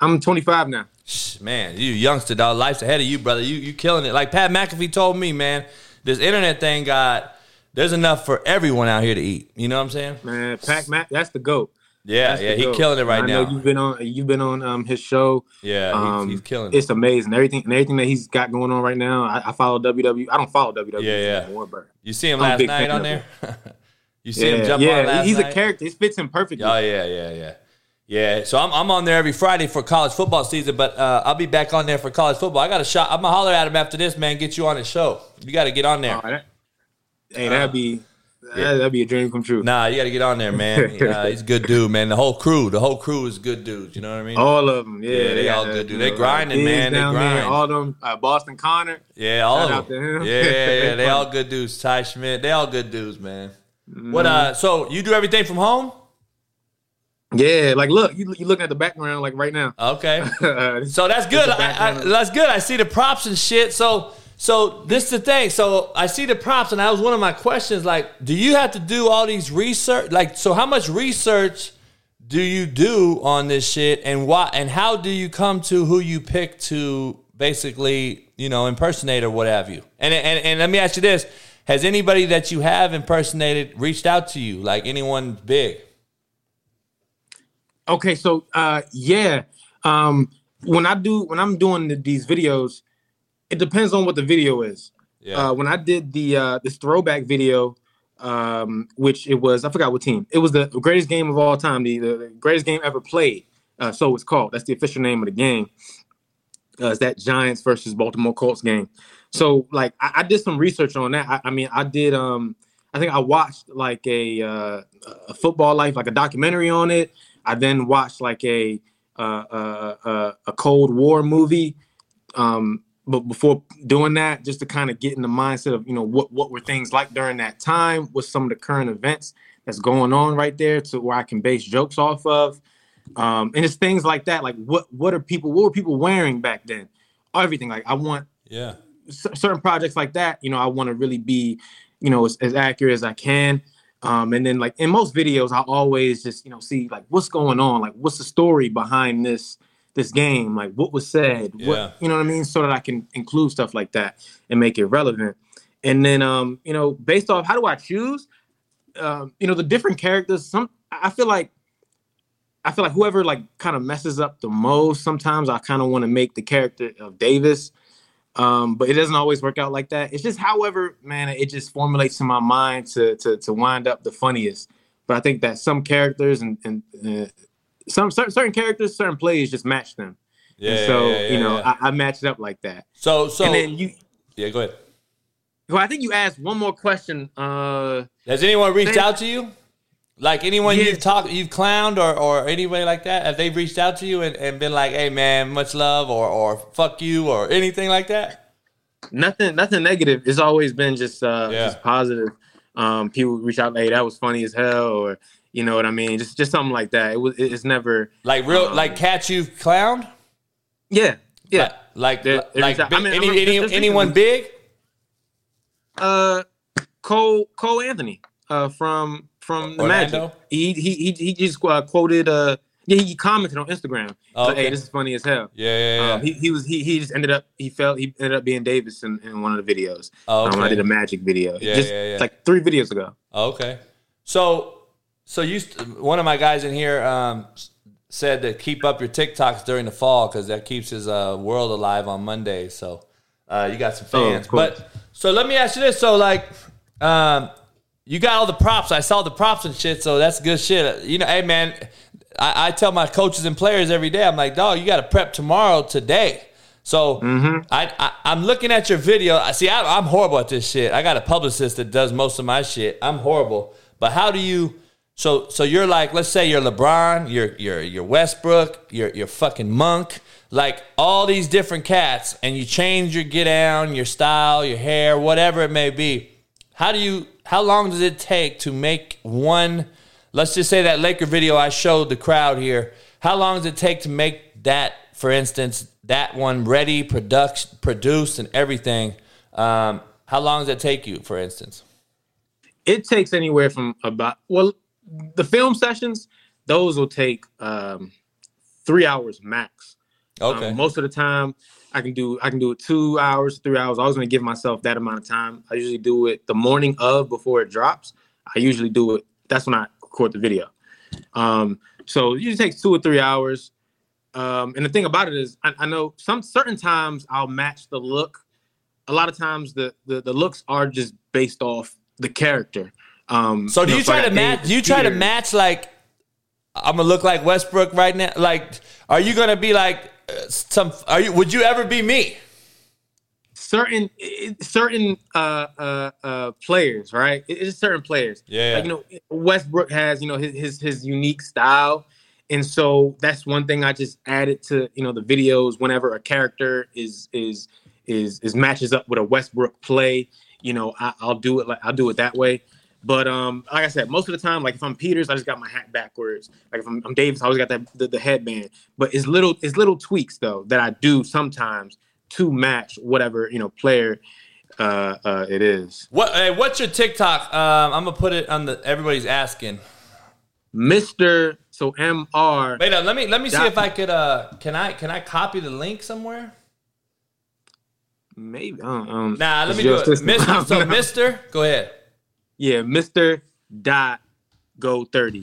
Speaker 8: I'm 25 now.
Speaker 3: Shh, Man, you youngster, dog. Life's ahead of you, brother. You you killing it. Like Pat McAfee told me, man. This internet thing got. There's enough for everyone out here to eat. You know what I'm saying?
Speaker 8: Man, Pac Mac, that's the goat.
Speaker 3: Yeah,
Speaker 8: That's
Speaker 3: yeah.
Speaker 8: the
Speaker 3: He
Speaker 8: goat.
Speaker 3: killing it right
Speaker 8: I know
Speaker 3: now.
Speaker 8: you've been on you've been on um his show.
Speaker 3: Yeah, he's-
Speaker 8: Um,
Speaker 3: he's killing it.
Speaker 8: It's amazing. Everything and everything that he's got going on right now. I, I follow WWE. I don't follow WWE
Speaker 3: Yeah, yeah.
Speaker 8: anymore, but
Speaker 3: You see him
Speaker 8: I'm
Speaker 3: last night on there. you see
Speaker 8: yeah,
Speaker 3: him jump
Speaker 8: yeah,
Speaker 3: on last
Speaker 8: he's
Speaker 3: night.
Speaker 8: a character. It fits him perfectly.
Speaker 3: Oh yeah, yeah, yeah, yeah. So I'm I'm on there every Friday for college football season, but uh, I'll be back on there for college football. I got a shot. I'm gonna holler at him after this, man. Get you on the show. You got to get on there.
Speaker 8: Oh, that- hey, that'd be that, that'd be a dream come true.
Speaker 3: Nah, you got to get on there, man. Uh, he's a good dude, man. The whole crew, the whole crew is good dudes. You know what I mean?
Speaker 8: All of them, yeah,
Speaker 3: Yeah, they all good,
Speaker 8: dudes.
Speaker 3: They grinding, man. They
Speaker 8: down there,
Speaker 3: grind.
Speaker 8: all of them. Uh, Boston Connor.
Speaker 3: Yeah, all of them. Yeah, yeah, yeah.
Speaker 8: They
Speaker 3: all good dudes. Ty Schmit, they all good dudes, man.
Speaker 8: Mm-hmm.
Speaker 3: What? Uh, so you do everything from home?
Speaker 8: Yeah, like look, you you looking at the background like right now.
Speaker 3: Okay. So that's good. I, I, that's good. I see the props and shit. So so this is the thing. So I see the props, and that was one of my questions. Like, do you have to do all these research? Like, so how much research do you do on this shit, and why? And how do you come to who you pick to basically, you know, impersonate or what have you? And and and let me ask you this: Has anybody that you have impersonated reached out to you? Like anyone big?
Speaker 8: Okay, so uh yeah. Um when I do when I'm doing the, these videos, it depends on what the video is.
Speaker 3: Yeah.
Speaker 8: Uh when I did the uh this throwback video, um, which it was I forgot what team. It was the greatest game of all time, the, the greatest game ever played. Uh so it's called. That's the official name of the game. Uh, it's that Giants versus Baltimore Colts game. So like I, I did some research on that. I, I mean I did um I think I watched like a uh, a football life, like a documentary on it. I then watched like a uh, uh, uh, a Cold War movie. Um, but before doing that, just to kind of get in the mindset of you know what what were things like during that time, what's some of the current events that's going on right there, to where I can base jokes off of, um, and it's things like that. Like what what are people what were people wearing back then? Everything like I want
Speaker 3: Yeah.
Speaker 8: cer- certain projects like that, you know, I want to really be, you know, as, as accurate as I can. Um, and then like in most videos, I always just, you know, see like what's going on, like what's the story behind this this game, like what was said,
Speaker 3: Yeah.
Speaker 8: what you know what I mean, so that I can include stuff like that and make it relevant. And then um, you know, based off how do I choose? Um, you know, the different characters, some I feel like I feel like whoever like kind of messes up the most, sometimes I kind of want to make the character of Davis. Um, but it doesn't always work out like that. It's just however, man, it just formulates in my mind to to to wind up the funniest. But I think that some characters and and uh, some certain, certain characters, certain plays just match them.
Speaker 3: Yeah.
Speaker 8: and so
Speaker 3: yeah, yeah,
Speaker 8: you know,
Speaker 3: yeah.
Speaker 8: I, I matched it up like that.
Speaker 3: so so
Speaker 8: and then you,
Speaker 3: yeah. Go ahead.
Speaker 8: well, I think you asked one more question. Uh,
Speaker 3: Has anyone reached
Speaker 8: They-
Speaker 3: out to you? Like anyone
Speaker 8: Yeah.
Speaker 3: you've talked, you've clowned, or or anybody like that? Have they reached out to you and, and been like, "Hey, man, much love," or or "fuck you," or anything like that?
Speaker 8: nothing, nothing negative. It's always been just uh,
Speaker 3: Yeah.
Speaker 8: just positive. Um, people reach out, hey, that was funny as hell, or you know what I mean, just just something like that. It was, it's never,
Speaker 3: Like real,
Speaker 8: Um,
Speaker 3: like catch you've clowned?
Speaker 8: yeah, yeah.
Speaker 3: Like
Speaker 8: There-
Speaker 3: like,
Speaker 8: there
Speaker 3: like
Speaker 8: that-
Speaker 3: big-
Speaker 8: I mean,
Speaker 3: any,
Speaker 8: I'm-
Speaker 3: any,
Speaker 8: just
Speaker 3: anyone
Speaker 8: recently-
Speaker 3: big?
Speaker 8: uh Cole Cole Anthony uh from from the
Speaker 3: Orlando?
Speaker 8: Magic. He he he he just uh, quoted uh yeah he commented on Instagram.
Speaker 3: Oh, okay.
Speaker 8: hey, this is funny as hell.
Speaker 3: Yeah, yeah, yeah.
Speaker 8: Um, he, he was he he just ended up he felt he ended up being Davis in, in one of the videos.
Speaker 3: Oh,
Speaker 8: Um, I did a Magic video.
Speaker 3: Yeah,
Speaker 8: just
Speaker 3: yeah, yeah.
Speaker 8: like three videos ago.
Speaker 3: Oh, okay. So, so you, one of my guys in here um, said to keep up your TikToks during the fall because that keeps his uh, world alive on Monday. So, uh, you got some
Speaker 8: Oh,
Speaker 3: fans.
Speaker 8: course.
Speaker 3: but so let me ask you this: so like, um, you got all the props. I saw the props and shit, so that's good shit. You know, hey man, I, I tell my coaches and players every day, I'm like, dog, you got to prep tomorrow, today. So mm-hmm. I, I I'm looking at your video. I see. I, I'm horrible at this shit. I got a publicist that does most of my shit. I'm horrible. But how do you? So so you're like, let's say you're LeBron, you're you're you're Westbrook, you're you're fucking Monk, like all these different cats, and you change your get down, your style, your hair, whatever it may be. How do you? How long does it take to make one? Let's just say that Laker video I showed the crowd here. How long does it take to make that, for instance, that one ready, production, produced, and everything? Um, how long does it take you, for instance?
Speaker 8: It takes anywhere from about well, the film sessions, those will take um, three hours max. Um,
Speaker 3: Okay.
Speaker 8: most of the time, I can do I can do it two hours, three hours. I was going to give myself that amount of time. I usually do it the morning of before it drops. I usually do it. That's when I record the video. Um, so it usually takes two or three hours. Um, and the thing about it is, I, I know some certain times I'll match the look. A lot of times the the, the looks are just based off the character. Um,
Speaker 3: So do
Speaker 8: know,
Speaker 3: you try
Speaker 8: like
Speaker 3: to match? Do you try to match like I'm gonna look like Westbrook right now? Like, are you gonna be like some? Are you? Would you ever be me?
Speaker 8: certain certain uh uh uh players, right? It's certain players.
Speaker 3: Yeah.
Speaker 8: Like, you know, Westbrook has, you know, his his his unique style. And so that's one thing I just added to, you know, the videos whenever a character is is is is matches up with a Westbrook play, you know, I, I'll do it like I'll do it that way. But um, like I said, most of the time, like if I'm Peters, I just got my hat backwards. Like if I'm, I'm Davis, I always got that the, the headband. But it's little it's little tweaks though that I do sometimes to match whatever you know player uh, uh, it is.
Speaker 3: What? Hey, what's your TikTok? Um, I'm gonna put it on the. Everybody's asking.
Speaker 8: Mister so Mr.
Speaker 3: Wait, up, let me let me see if I could. Uh, can I can I copy the link somewhere?
Speaker 8: Maybe um,
Speaker 3: Nah, let me do it. Mister, so Mister, go ahead.
Speaker 8: Yeah, Mister dot go thirty.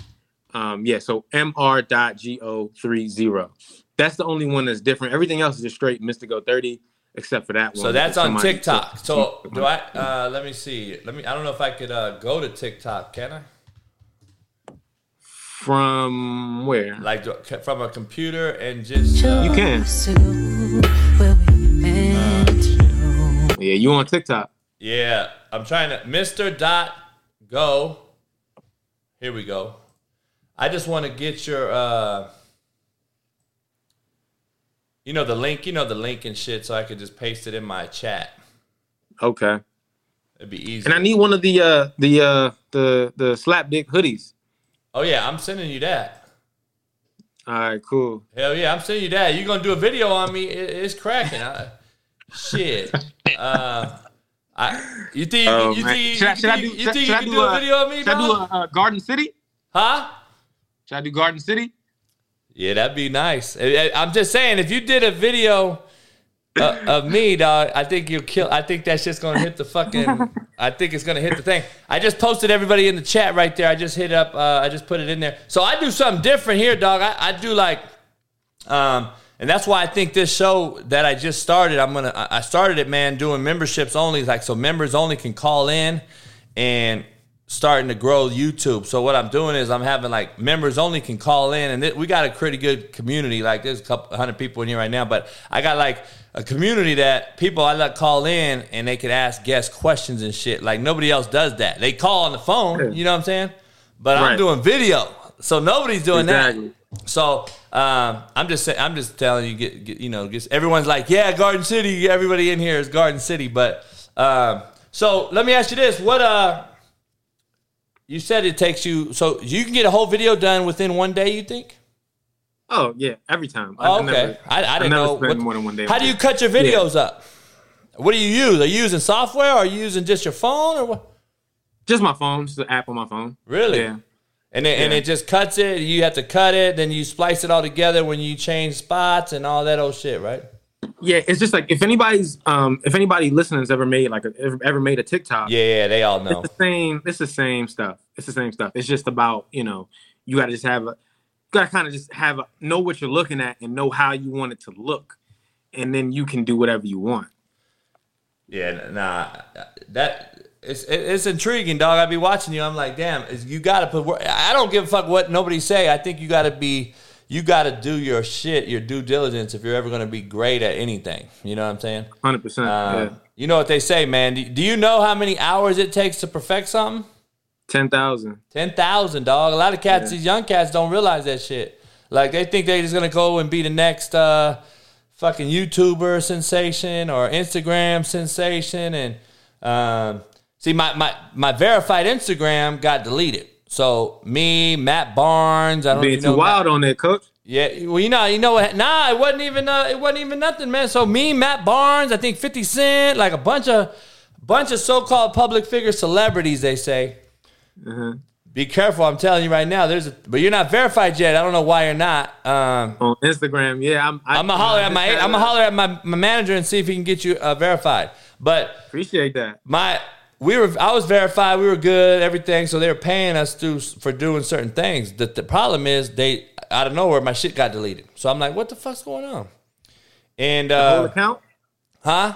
Speaker 8: Um, yeah, so Mr. dot go three zero. That's the only one that's different. Everything else is just straight Mister Go thirty, except for that one.
Speaker 3: So that's on
Speaker 8: Somebody-
Speaker 3: TikTok. So do I? Uh, let me see. Let me. I don't know if I could uh, go to TikTok. Can I?
Speaker 8: from where?
Speaker 3: Like from a computer and just. Uh,
Speaker 8: You can. Yeah, you on TikTok?
Speaker 3: Yeah, I'm trying to Mr. Dot Go. Here we go. I just want to get your uh you know the link, you know the link and shit, so I could just paste it in my chat.
Speaker 8: Okay.
Speaker 3: It'd be easy.
Speaker 8: And I need one of the uh the uh the the slap dick hoodies.
Speaker 3: oh yeah, I'm sending you that.
Speaker 8: All right, cool.
Speaker 3: Hell yeah, I'm sending you that. You're gonna do a video on me? It, it's cracking. I, shit. Uh, I you think
Speaker 8: Oh,
Speaker 3: you
Speaker 8: man.
Speaker 3: think
Speaker 8: Should I-
Speaker 3: you
Speaker 8: should I
Speaker 3: think-
Speaker 8: do-
Speaker 3: you
Speaker 8: should-
Speaker 3: think
Speaker 8: should
Speaker 3: you can
Speaker 8: do
Speaker 3: a
Speaker 8: a-
Speaker 3: video of me,
Speaker 8: Should I do
Speaker 3: dog?
Speaker 8: a, uh, Garden City?
Speaker 3: Huh?
Speaker 8: Should I do Garden City?
Speaker 3: Yeah, that'd be nice. I- I'm just saying, if you did a video uh, of me, dog, I think you'll kill. I think that's just gonna hit the fucking. I think it's gonna hit the thing. I just posted everybody in the chat right there. I just hit up. Uh, I just put it in there. So I do something different here, dog. I, I do like, um, and that's why I think this show that I just started. I'm gonna. I started it, man, doing memberships only, like so members only can call in, and starting to grow YouTube. So what I'm doing is I'm having like members only can call in, and it, we got a pretty good community. Like there's a couple hundred people in here right now, but I got like a community that people I let call in and they could ask guest questions and shit. Like nobody else does that. They call on the phone. You know what I'm saying? But I'm doing video, so nobody's doing
Speaker 8: Exactly.
Speaker 3: that. So um, I'm just saying, I'm just telling you, get, get you know, just, everyone's like, yeah, Garden City. Everybody in here is Garden City, but um, so let me ask you this: what uh, you said it takes you so you can get a whole video done within one day. You think?
Speaker 8: Oh yeah, every time.
Speaker 3: Oh, okay,
Speaker 8: never-
Speaker 3: I, I didn't
Speaker 8: never
Speaker 3: know. What-
Speaker 8: more than one day.
Speaker 3: how do you cut your videos up? What do you use? Are you using software? Or are you using just your phone or what?
Speaker 8: Just my phone, just the app on my phone.
Speaker 3: Really?
Speaker 8: Yeah.
Speaker 3: And it, and it just cuts it. You have to cut it, then you splice it all together when you change spots and all that old shit, right?
Speaker 8: Yeah, it's just like if anybody's um if anybody listening's ever made like a, ever, ever made a TikTok,
Speaker 3: Yeah, yeah, they all know.
Speaker 8: it's the same. It's the same stuff. It's the same stuff. It's just about you know you got to just have a you got to kind of just have a, know what you're looking at and know how you want it to look, and then you can do whatever you want.
Speaker 3: Yeah, nah, that it's it's intriguing, dog. I'd be watching you. I'm like, damn, you got to put. work- I don't give a fuck what nobody say. I think you got to be. You got to do your shit, your due diligence, if you're ever going to be great at anything. You know what I'm saying?
Speaker 8: Hundred percent.
Speaker 3: Um,
Speaker 8: Yeah.
Speaker 3: You know what they say, man. Do, do you know how many hours it takes to perfect something?
Speaker 8: Ten thousand.
Speaker 3: Ten thousand, dog. A lot of cats, these young cats, don't realize that shit. Like they think they're just gonna go and be the next uh, fucking YouTuber sensation or Instagram sensation. And um, see, my, my my verified Instagram got deleted. So me, Matt Barnes, I don't
Speaker 8: Being too wild
Speaker 3: Matt-
Speaker 8: on there, coach.
Speaker 3: yeah, well, you know, you know what? Nah, it wasn't even. Uh, it wasn't even nothing, man. So me, Matt Barnes, I think Fifty Cent, like a bunch of, bunch of so-called public figure celebrities. They say. Be careful! I'm telling you right now. There's, a, but you're not verified yet. I don't know why you're not. Um,
Speaker 8: On Instagram, yeah. I'm. I,
Speaker 3: I'm gonna holler at my. I'm gonna
Speaker 8: a-
Speaker 3: holler at my, my manager and see if he can get you uh, verified. But
Speaker 8: Appreciate that.
Speaker 3: my we were I was verified, we were good, everything. So they were paying us through for doing certain things. The, the problem is they out of nowhere my shit got deleted. So I'm like, what the fuck's going on? And uh,
Speaker 8: The whole
Speaker 3: uh,
Speaker 8: account.
Speaker 3: huh?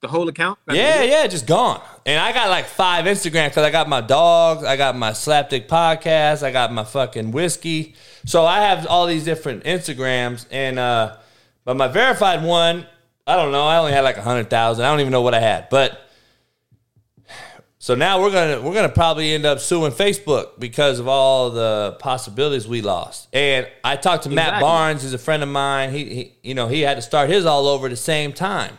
Speaker 8: The whole account.
Speaker 3: Yeah, yeah, just gone. And I got like five Instagram because I got my dogs, I got my Slapdick podcast, I got my fucking whiskey. So I have all these different Instagrams, and uh, but my verified one, I don't know. I only had like a hundred thousand. I don't even know what I had, but. So now we're gonna we're gonna probably end up suing Facebook because of all the possibilities we lost. And I talked to Matt Barnes, he's a friend of mine. He, he you know he had to start his all over at the same time,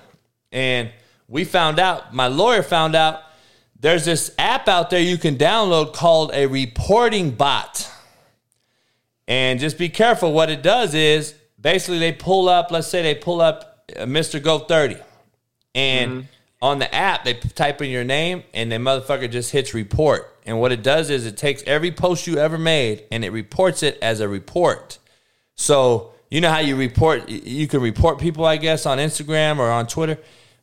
Speaker 3: and we found out. My lawyer found out there's this app out there you can download called a reporting bot. And just be careful. What it does is basically they pull up. Let's say they pull up uh, Mr. Go Thirty, and on the app they type in your name, and the motherfucker just hits report. And what it does is it takes every post you ever made and it reports it as a report. So you know how you report, you can report people, I guess, on Instagram or on Twitter.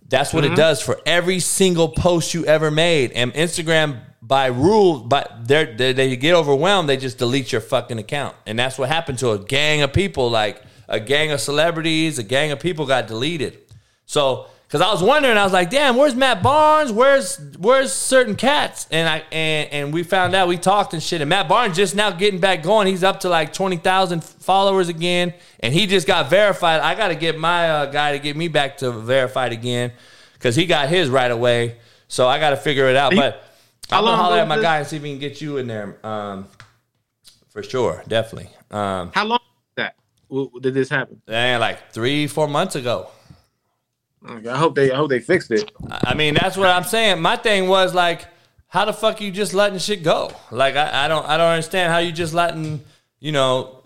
Speaker 3: That's what it mm-hmm. does for every single post you ever made. And Instagram, by rule, but they they they get overwhelmed. They just delete your fucking account, and that's what happened to a gang of people. Like a gang of celebrities, a gang of people got deleted. So, because I was wondering, I was like, damn, where's Matt Barnes? Where's where's certain cats? And I and and we found out we talked and shit. And Matt Barnes just now getting back going. He's up to like twenty thousand followers again, and he just got verified. I got to get my uh, guy to get me back to verified again because he got his right away. So I got to figure it out.
Speaker 8: you-
Speaker 3: But I'm gonna holler at my
Speaker 8: this?
Speaker 3: guy and see if he can get you in there. Um, for sure, definitely. Um,
Speaker 8: How long that did this happen?
Speaker 3: and like three, four months ago.
Speaker 8: I hope they. I hope they fixed it.
Speaker 3: I mean, that's what I'm saying. My thing was like, how the fuck you just letting shit go? Like, I, I don't, I don't understand how you just letting, you know,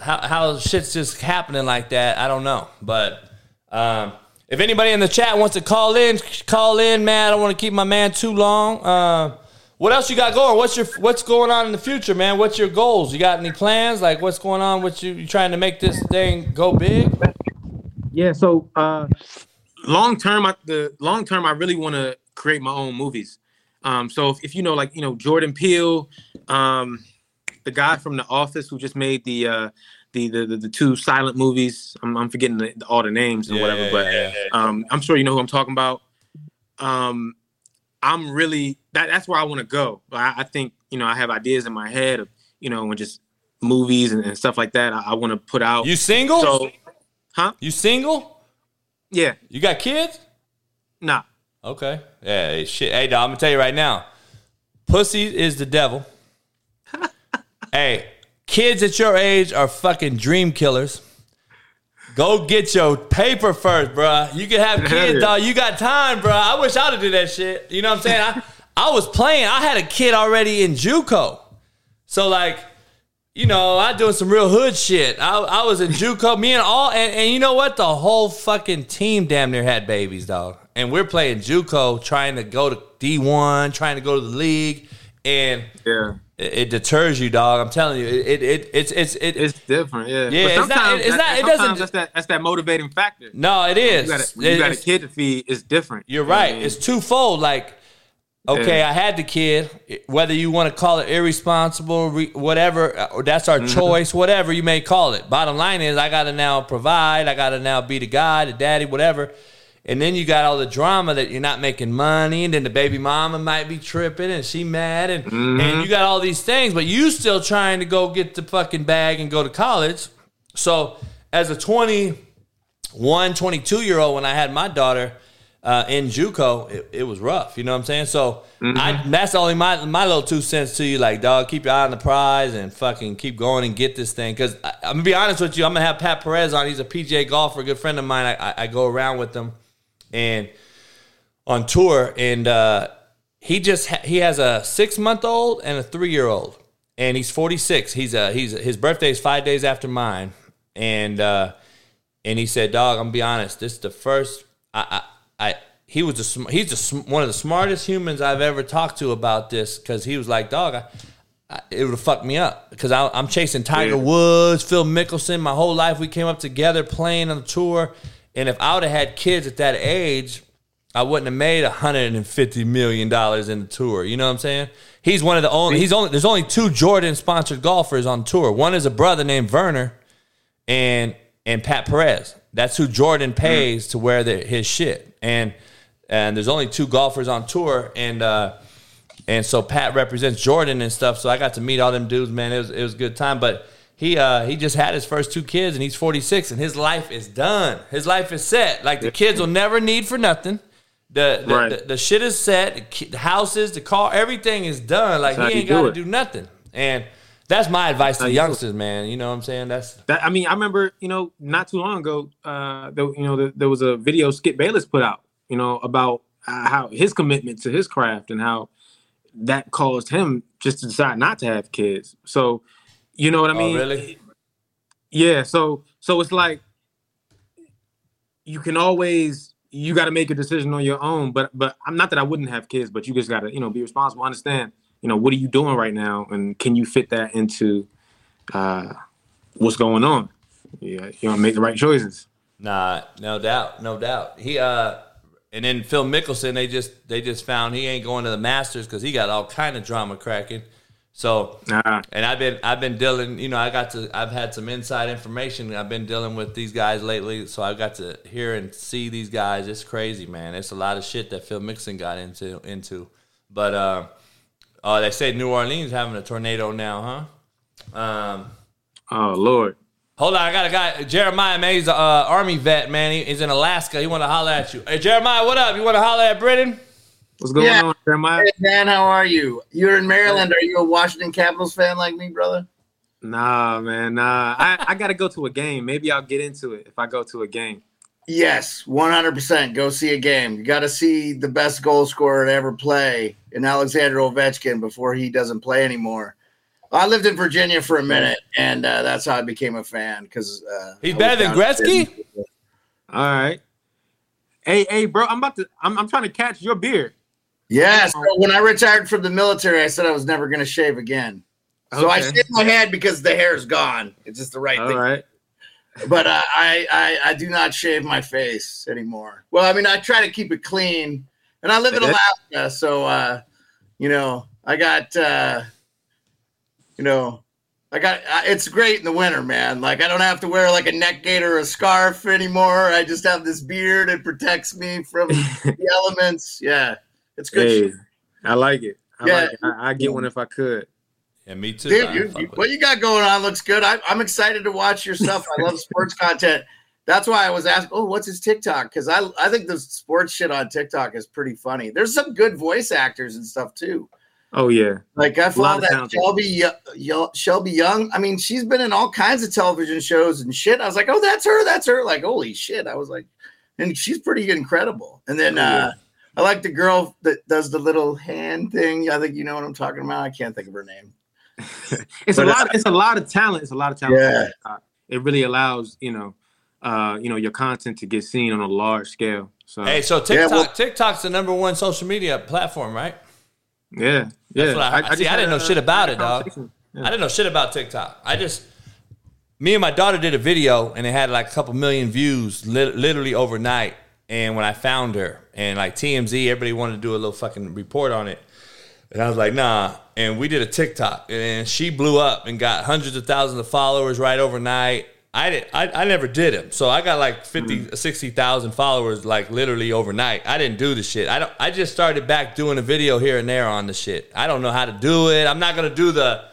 Speaker 3: how how shit's just happening like that. I don't know, but um, if anybody in the chat wants to call in, call in, man. I don't want to keep my man too long. Uh, what else you got going? What's your what's going on in the future, man? What's your goals? You got any plans? Like, what's going on? What you, you trying to make this thing go big?
Speaker 8: Yeah. So uh, long term, I, the long term, I really want to create my own movies. Um, so if, if you know, like you know, Jordan Peele, um, the guy from The Office who just made the uh, the, the the the two silent movies. I'm, I'm forgetting the, all the names and
Speaker 3: Yeah,
Speaker 8: whatever,
Speaker 3: yeah,
Speaker 8: but
Speaker 3: yeah.
Speaker 8: um, I'm sure you know who I'm talking about. Um, I'm really that that's where I want to go. I, I think you know I have ideas in my head of you know and just movies and, and stuff like that. I, I want to put out.
Speaker 3: You single?
Speaker 8: so, huh?
Speaker 3: you single?
Speaker 8: Yeah.
Speaker 3: You got kids?
Speaker 8: Nah.
Speaker 3: Okay. Yeah, hey, shit. Hey, dog, I'm gonna tell you right now. Pussy is the devil. hey, kids at your age are fucking dream killers. Go get your paper first, bruh. You can have kids, dog. You got time, bruh. I wish I'd have did that shit. You know what I'm saying? I, I was playing. I had a kid already in JUCO. So like, you know, I doing some real hood shit. I, I was in JUCO. Me and all, and, and you know what? The whole fucking team damn near had babies, dog. And we're playing JUCO, trying to go to D1, trying to go to the league, and
Speaker 8: Yeah.
Speaker 3: it, it deters you, dog. I'm telling you, it, it, it it's it's it,
Speaker 8: It's different, yeah.
Speaker 3: Yeah,
Speaker 8: But
Speaker 3: it's not- it's not- it doesn't-
Speaker 8: That's that. That's that motivating factor.
Speaker 3: no, it is.
Speaker 8: You got a, when you got a kid to feed. It's different.
Speaker 3: You're
Speaker 8: what I
Speaker 3: right.
Speaker 8: mean?
Speaker 3: It's twofold. Like, okay,
Speaker 8: Yeah.
Speaker 3: I had the kid. Whether you want to call it irresponsible, re- whatever, or that's our
Speaker 8: Mm-hmm.
Speaker 3: choice, whatever you may call it. Bottom line is, I got to now provide. I got to now be the guy, the daddy, whatever. And then you got all the drama that you're not making money, and then the baby mama might be tripping and she mad, and and you got all these things, but you still trying to go get the fucking bag and go to college. So as a 21, 22 year old, when I had my daughter uh, in JUCO, it, it was rough. You know what I'm saying? So I, that's only my my little two cents to you. Like, dog, keep your eye on the prize and fucking keep going and get this thing. Because I'm gonna be honest with you, I'm gonna have Pat Perez on. He's a PGA golfer, a good friend of mine. I, I, I go around with him and on tour, and uh, he just ha- he has a six month old and a three year old, and he's 46. He's uh he's his birthday is five days after mine, and uh, and he said, "Dog, I'm gonna be honest. This is the first I, I he was the sm- he's the sm- one of the smartest humans I've ever talked to about this because he was like, dog, I, I, it would have fucked me up because I'm chasing Tiger Woods, Phil Mickelson. My whole life we came up together playing on the tour, and if I would have had kids at that age." I wouldn't have made 150 million dollars in the tour. You know what I'm saying? He's one of the only. He's only. There's only two Jordan sponsored golfers on tour. One is a brother named Varner, and and Pat Perez. That's who Jordan pays to wear the, his shit. And and there's only two golfers on tour, and uh, and so Pat represents Jordan and stuff. So I got to meet all them dudes, man. It was it was a good time, but. He uh, he just had his first two kids and he's 46 and his life is done. His life is set. Like the kids will never need for nothing. The the,
Speaker 8: Right.
Speaker 3: the, the shit is set. The, houses, the car, everything is done. Like
Speaker 8: That's
Speaker 3: he ain't got to do nothing. And that's my advice to
Speaker 8: you
Speaker 3: youngsters, man. You know what I'm saying? That's
Speaker 8: That I mean, I remember, you know, not too long ago, uh, there, you know, there, there was a video Skip Bayless put out, you know, about uh, how his commitment to his craft and how that caused him just to decide not to have kids. So, you know what I
Speaker 3: Oh,
Speaker 8: mean?
Speaker 3: really?
Speaker 8: Yeah. So, so it's like you can always you got to make a decision on your own. But, but I'm not that I wouldn't have kids, but you just got to, you know, be responsible. Understand, you know, what are you doing right now, and can you fit that into uh, what's going on? Yeah, you to make the right choices.
Speaker 3: Nah, no doubt, no doubt. He uh, and then Phil Mickelson, they just they just found he ain't going to the Masters because he got all kind of drama cracking. So, and I've been I've been dealing, you know, I got to I've had some inside information. I've been dealing with these guys lately, so I got to hear and see these guys. It's crazy, man. It's a lot of shit that Phil Mickelson got into into. But uh, uh, they say New Orleans having a tornado now, huh? Um,
Speaker 8: Oh Lord.
Speaker 3: Hold on, I got a guy, Jeremiah, man. He's an uh, army vet, man. He, he's in Alaska. He want to holler at you. Hey, Jeremiah, what up? You want to holler at Brennan?
Speaker 8: What's going
Speaker 9: Yeah.
Speaker 8: on, Jeremiah?
Speaker 9: Hey, man, how are you? You're in Maryland. Are you a Washington Capitals fan like me, brother?
Speaker 8: Nah, man, nah. I, I got to go to a game. Maybe I'll get into it if I go to a game.
Speaker 9: Yes, 100%. Go see a game. You got to see the best goal scorer to ever play in Alexander Ovechkin before he doesn't play anymore. I lived in Virginia for a minute, and uh, that's how I became a fan because uh,
Speaker 3: He's better than Gretzky?
Speaker 8: All right. Hey, hey, bro, I'm about to. I'm, I'm trying to catch your beard.
Speaker 9: Yeah, so when I retired from the military, I said I was never going to shave again. So I
Speaker 8: Okay.
Speaker 9: shaved my head because the hair is gone. It's just the right
Speaker 8: All
Speaker 9: thing.
Speaker 8: right.
Speaker 9: but uh, I, I I do not shave my face anymore. Well, I mean, I try to keep it clean, and I live in Alaska, so uh, you know, I got uh, you know, I got uh, it's great in the winter, man. Like I don't have to wear like a neck gaiter or a scarf anymore. I just have this beard; it protects me from the elements. Yeah, it's good.
Speaker 8: Hey. I like it. I
Speaker 9: Yeah.
Speaker 8: like it. I, I get one if I could.
Speaker 3: Yeah, me too.
Speaker 9: Dude, you, you- what you got going on looks good. I, I'm excited to watch your stuff. I love sports content. That's why I was asking, oh, what's his TikTok? Because I, I think the sports shit on TikTok is pretty funny. There's some good voice actors and stuff too.
Speaker 8: Oh yeah.
Speaker 9: Like I
Speaker 8: lot
Speaker 9: follow that
Speaker 8: talented.
Speaker 9: Shelby Yo- Yo- Shelby Young. I mean, she's been in all kinds of television shows and shit. I was like, oh, that's her. That's her. Like, holy shit. I was like, and she's pretty incredible. And then
Speaker 8: Oh, yeah.
Speaker 9: uh, I like the girl that does the little hand thing. I think you know what I'm talking about. I can't think of her name.
Speaker 8: It's
Speaker 9: But,
Speaker 8: a lot. It's a lot of talent. It's a lot of talent.
Speaker 9: Yeah.
Speaker 8: It really allows you know, uh, you know, your content to get seen on a large scale. So
Speaker 3: Hey, so
Speaker 9: Yeah,
Speaker 3: TikTok,
Speaker 9: well-
Speaker 3: TikTok's the number one social media platform, right?
Speaker 8: Yeah, yeah.
Speaker 3: what I- see, I didn't know shit about it, dog.
Speaker 8: conversation.
Speaker 3: I didn't know shit about TikTok. I just, me and my daughter did a video and it had like a couple million views lit- literally overnight. And when I found her and like TMZ, everybody wanted to do a little fucking report on it. And I was like, nah. And we did a TikTok and she blew up and got hundreds of thousands of followers right overnight. I didn't. I, I never did them. So I got like 50, 60,000 followers, like literally overnight. I didn't do the shit. I don't. I just started back doing a video here and there on the shit. I don't know how to do it. I'm not gonna do the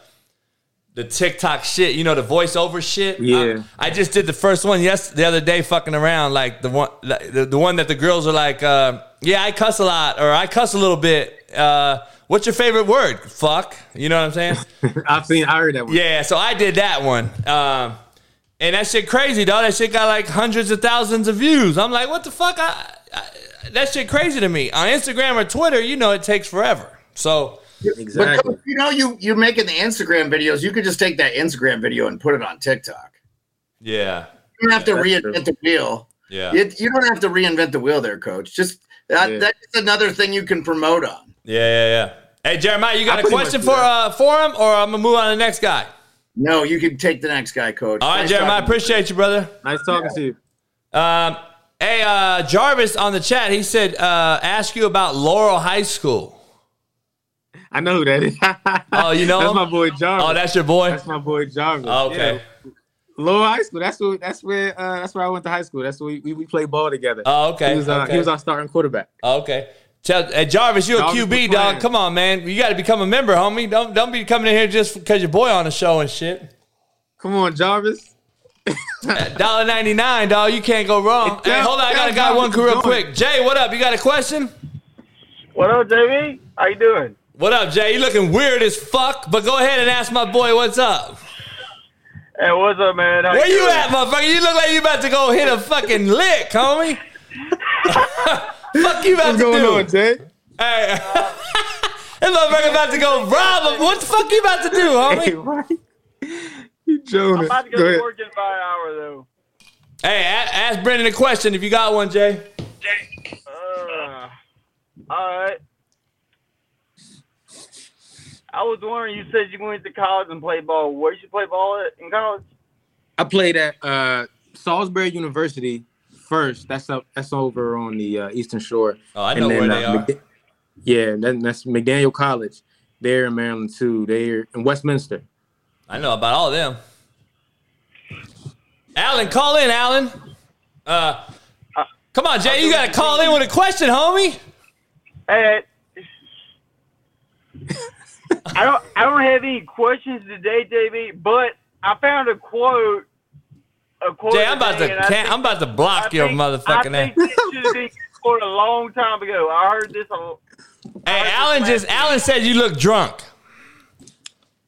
Speaker 3: the TikTok shit. You know the voiceover shit.
Speaker 8: Yeah.
Speaker 3: I, I just did the first one yes the other day, fucking around like the one the, the one that the girls are like, uh, yeah, I cuss a lot or I cuss a little bit. Uh, what's your favorite word? Fuck. You know what I'm saying?
Speaker 8: I've seen. I heard that one.
Speaker 3: Yeah, so I did that one. Um, and that shit crazy, dog. That shit got like hundreds of thousands of views. I'm like, what the fuck? I, I, that shit crazy to me. On Instagram or Twitter, you know, it takes forever. So
Speaker 8: Exactly.
Speaker 9: But you know, you you're making the Instagram videos. You could just take that Instagram video and put it on TikTok.
Speaker 3: yeah,
Speaker 9: You don't have to
Speaker 8: Yeah, that's
Speaker 9: reinvent the wheel.
Speaker 3: yeah,
Speaker 9: You, you don't have to reinvent the wheel there, coach. Just that,
Speaker 8: Yeah.
Speaker 9: that's another thing you can promote on.
Speaker 3: yeah, yeah, yeah. Hey, Jeremiah, you got
Speaker 8: I
Speaker 3: a question for uh for him, or I'm gonna move on to the next guy.
Speaker 9: No, you can take the next guy, coach.
Speaker 3: All right,
Speaker 9: Nice
Speaker 3: Jeremiah,
Speaker 9: talking.
Speaker 3: appreciate you, brother.
Speaker 8: Nice talking to you.
Speaker 3: Um, hey, uh, Jarvis on the chat, he said, uh, ask you about Laurel High School.
Speaker 8: I know who that is.
Speaker 3: Oh, you know
Speaker 8: that's
Speaker 3: him?
Speaker 8: my boy Jarvis.
Speaker 3: Oh, that's your boy.
Speaker 8: That's my boy Jarvis.
Speaker 3: Oh, okay.
Speaker 8: Yeah. Laurel high school. That's where. That's where. Uh, that's where I went to high school. That's where we we, we played ball together.
Speaker 3: Oh, okay.
Speaker 8: He was. Uh,
Speaker 3: okay.
Speaker 8: He was our starting quarterback.
Speaker 3: Okay. Tell, hey, Jarvis, you a
Speaker 8: Jarvis
Speaker 3: QB dog. Come on, man. You got to become a member, homie. Don't don't be coming in here just because your boy on the show and shit.
Speaker 8: Come on, Jarvis.
Speaker 3: Uh, dollar ninety nine, dog. You can't go wrong.
Speaker 8: Hey,
Speaker 3: Hey, hold on. I got a
Speaker 8: tell
Speaker 3: guy one
Speaker 8: Jarvis
Speaker 3: real quick. Jay, what up? You got a question?
Speaker 10: What up, JB? How you doing?
Speaker 3: What up, Jay? You looking weird as fuck, but go ahead and ask my boy what's up.
Speaker 10: Hey, what's up, man? How
Speaker 3: Where you
Speaker 10: doing?
Speaker 3: at, motherfucker? You look like you about to go hit a fucking lick, homie. fuck you about
Speaker 8: What's
Speaker 3: to
Speaker 8: going
Speaker 3: do?
Speaker 8: on, Jay?
Speaker 3: Hey, this motherfucker about to go rob him. What the fuck you about to do, homie?
Speaker 8: Hey, right? You Jonas.
Speaker 10: I'm about to go,
Speaker 8: Go
Speaker 10: to
Speaker 8: ahead.
Speaker 10: work in about an hour, though.
Speaker 3: Hey, a- ask Brendan a question if you got one, Jay.
Speaker 10: Uh, all right. I was wondering, you said you went to college and played ball. Where did you play ball at in college?
Speaker 8: I played at uh, Salisbury University first. That's up. That's over on the uh, Eastern Shore.
Speaker 3: Oh, I know where they are.
Speaker 8: McD- yeah, that, that's McDaniel College. They're in Maryland too. They're in Westminster.
Speaker 3: I know about all of them. Alan, call in, Alan. Uh, come on, Jay. You got to call in with a question, homie.
Speaker 10: Hey, I don't. I don't have any questions today, JB. But I found a quote. A quote.
Speaker 3: Jay, I'm about
Speaker 10: today,
Speaker 3: to
Speaker 10: I
Speaker 3: can-
Speaker 10: think-
Speaker 3: I'm about to block
Speaker 10: I
Speaker 3: your
Speaker 10: think-
Speaker 3: motherfucking
Speaker 10: I
Speaker 3: ass.
Speaker 10: think this should have been quoted a long time ago. I heard this. A,
Speaker 3: Hey, Alan just Alan said you look drunk.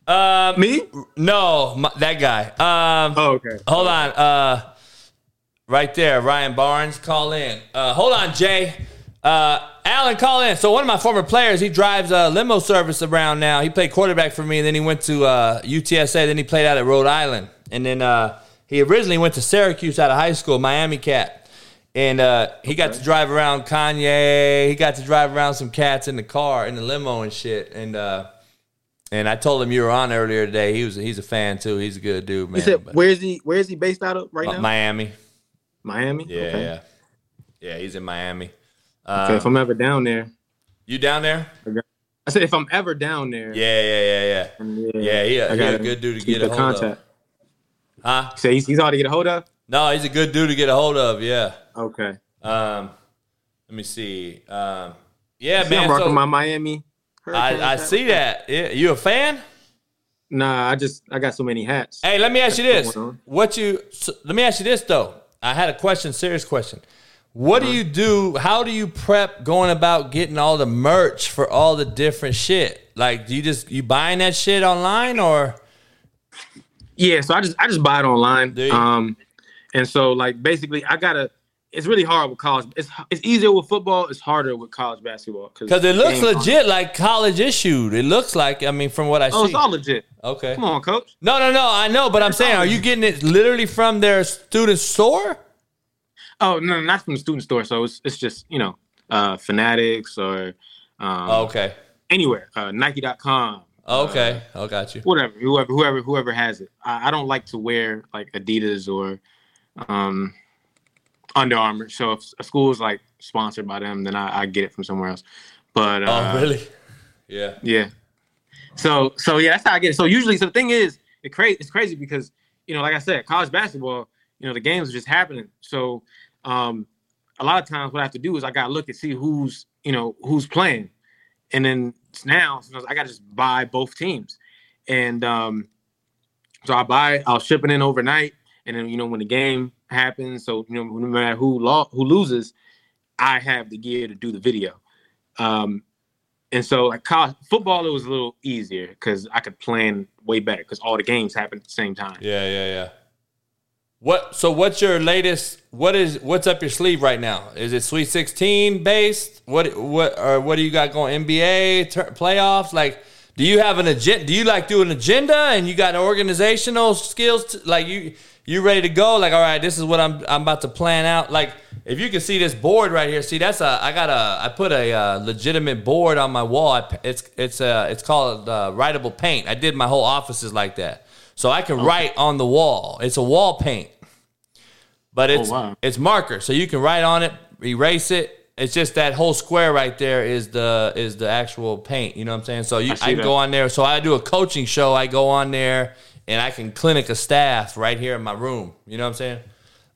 Speaker 3: Um,
Speaker 8: Me?
Speaker 3: no, my, that guy. Um,
Speaker 8: Oh, okay.
Speaker 3: hold on. Uh, right there, Ryan Barnes, call in. Uh, hold on, Jay. Uh, Alan, call in. So one of my former players, he drives a limo service around now. He played quarterback for me, and then he went to uh, UTSA. Then he played out at Rhode Island, and then uh, he originally went to Syracuse out of high school, Miami Cat. And uh, he got to drive around Kanye. He got to drive around some cats in the car, in the limo and shit. And uh, and I told him you were on earlier today. He was he's a fan too. He's a good dude, man.
Speaker 8: Said where is he? Where is he based out of right now?
Speaker 3: Miami.
Speaker 8: Miami.
Speaker 3: Yeah,
Speaker 8: Okay.
Speaker 3: yeah, yeah. He's in Miami.
Speaker 8: Okay,
Speaker 3: Uh,
Speaker 8: if I'm ever down there,
Speaker 3: you down there?
Speaker 8: I said if I'm ever down there.
Speaker 3: Yeah, yeah, yeah, yeah.
Speaker 8: Yeah,
Speaker 3: Yeah, he a-
Speaker 8: I
Speaker 3: he a good dude to get a hold of. Huh?
Speaker 8: So he's, he's hard to get a hold of.
Speaker 3: No, he's a good dude to get a hold of. Yeah.
Speaker 8: Okay.
Speaker 3: Um, let me see. Um, yeah,
Speaker 8: See,
Speaker 3: man.
Speaker 8: I'm rocking
Speaker 3: so-
Speaker 8: my Miami.
Speaker 3: I, I
Speaker 8: hat.
Speaker 3: see that. Yeah, you a fan?
Speaker 8: Nah, I just I got so many hats.
Speaker 3: Hey, let me ask you this. What you? So, let me ask you this though. I had a question, serious question. What
Speaker 8: Uh-huh.
Speaker 3: do you do? How do you prep going about getting all the merch for all the different shit? Like, do you just you buying that shit online or?
Speaker 8: Yeah, so I just I just buy it online. Um, and so like basically I gotta. It's really hard with college. It's it's easier with football. It's harder with college basketball
Speaker 3: Because it looks
Speaker 8: games on-
Speaker 3: legit, like college issued. It looks like. I mean, from what I
Speaker 8: Oh,
Speaker 3: see.
Speaker 8: Oh, it's all legit.
Speaker 3: okay.
Speaker 8: Come on, coach.
Speaker 3: No, no, no. I know, but I'm saying, are you getting it literally from their student store?
Speaker 8: Oh no, not from the student store. So it's it's just you know, uh, Fanatics or um,
Speaker 3: Oh, okay.
Speaker 8: anywhere. Uh, Nike.com.
Speaker 3: Okay. I got you.
Speaker 8: whatever whoever whoever whoever has it I, I don't like to wear like adidas or um Under Armour so if a school is like sponsored by them then i, I get it from somewhere else but uh,
Speaker 3: Oh, really? Yeah.
Speaker 8: yeah so so yeah that's how i get it so usually so the thing is it crazy it's crazy because you know, like I said, college basketball, you know, the games are just happening. So um, a lot of times what I have to do is I gotta look and see who's, you know, who's playing. And then now I gotta just buy both teams. And um, so I buy, I'll ship it in overnight. And then, you know, when the game happens, so you know, no matter who lo- who loses, I have the gear to do the video. Um, and so like college football, it was a little easier because I could plan way better because all the games happen at the same time.
Speaker 3: Yeah, yeah, yeah. What? So, what's your latest? What is what's up your sleeve right now? Is it Sweet Sixteen based? What what or what do you got going? NBA ter- playoffs? Like, do you have an agenda? Do you like do an agenda and you got organizational skills? To, like you you ready to go? Like, all right, this is what I'm I'm about to plan out. Like, if you can see this board right here, see that's a I got a I put a uh, legitimate board on my wall. I, it's it's uh it's called uh, writable paint. I did my whole offices like that so I can okay. write on the wall. It's a wall paint, but it's oh, wow. it's marker, so you can write on it, erase it. It's just that whole square right there is the is the actual paint. You know what I'm saying? So you, I, I go on there. So I do a coaching show. I go on there and I can clinic a staff right here in my room. You know what I'm saying?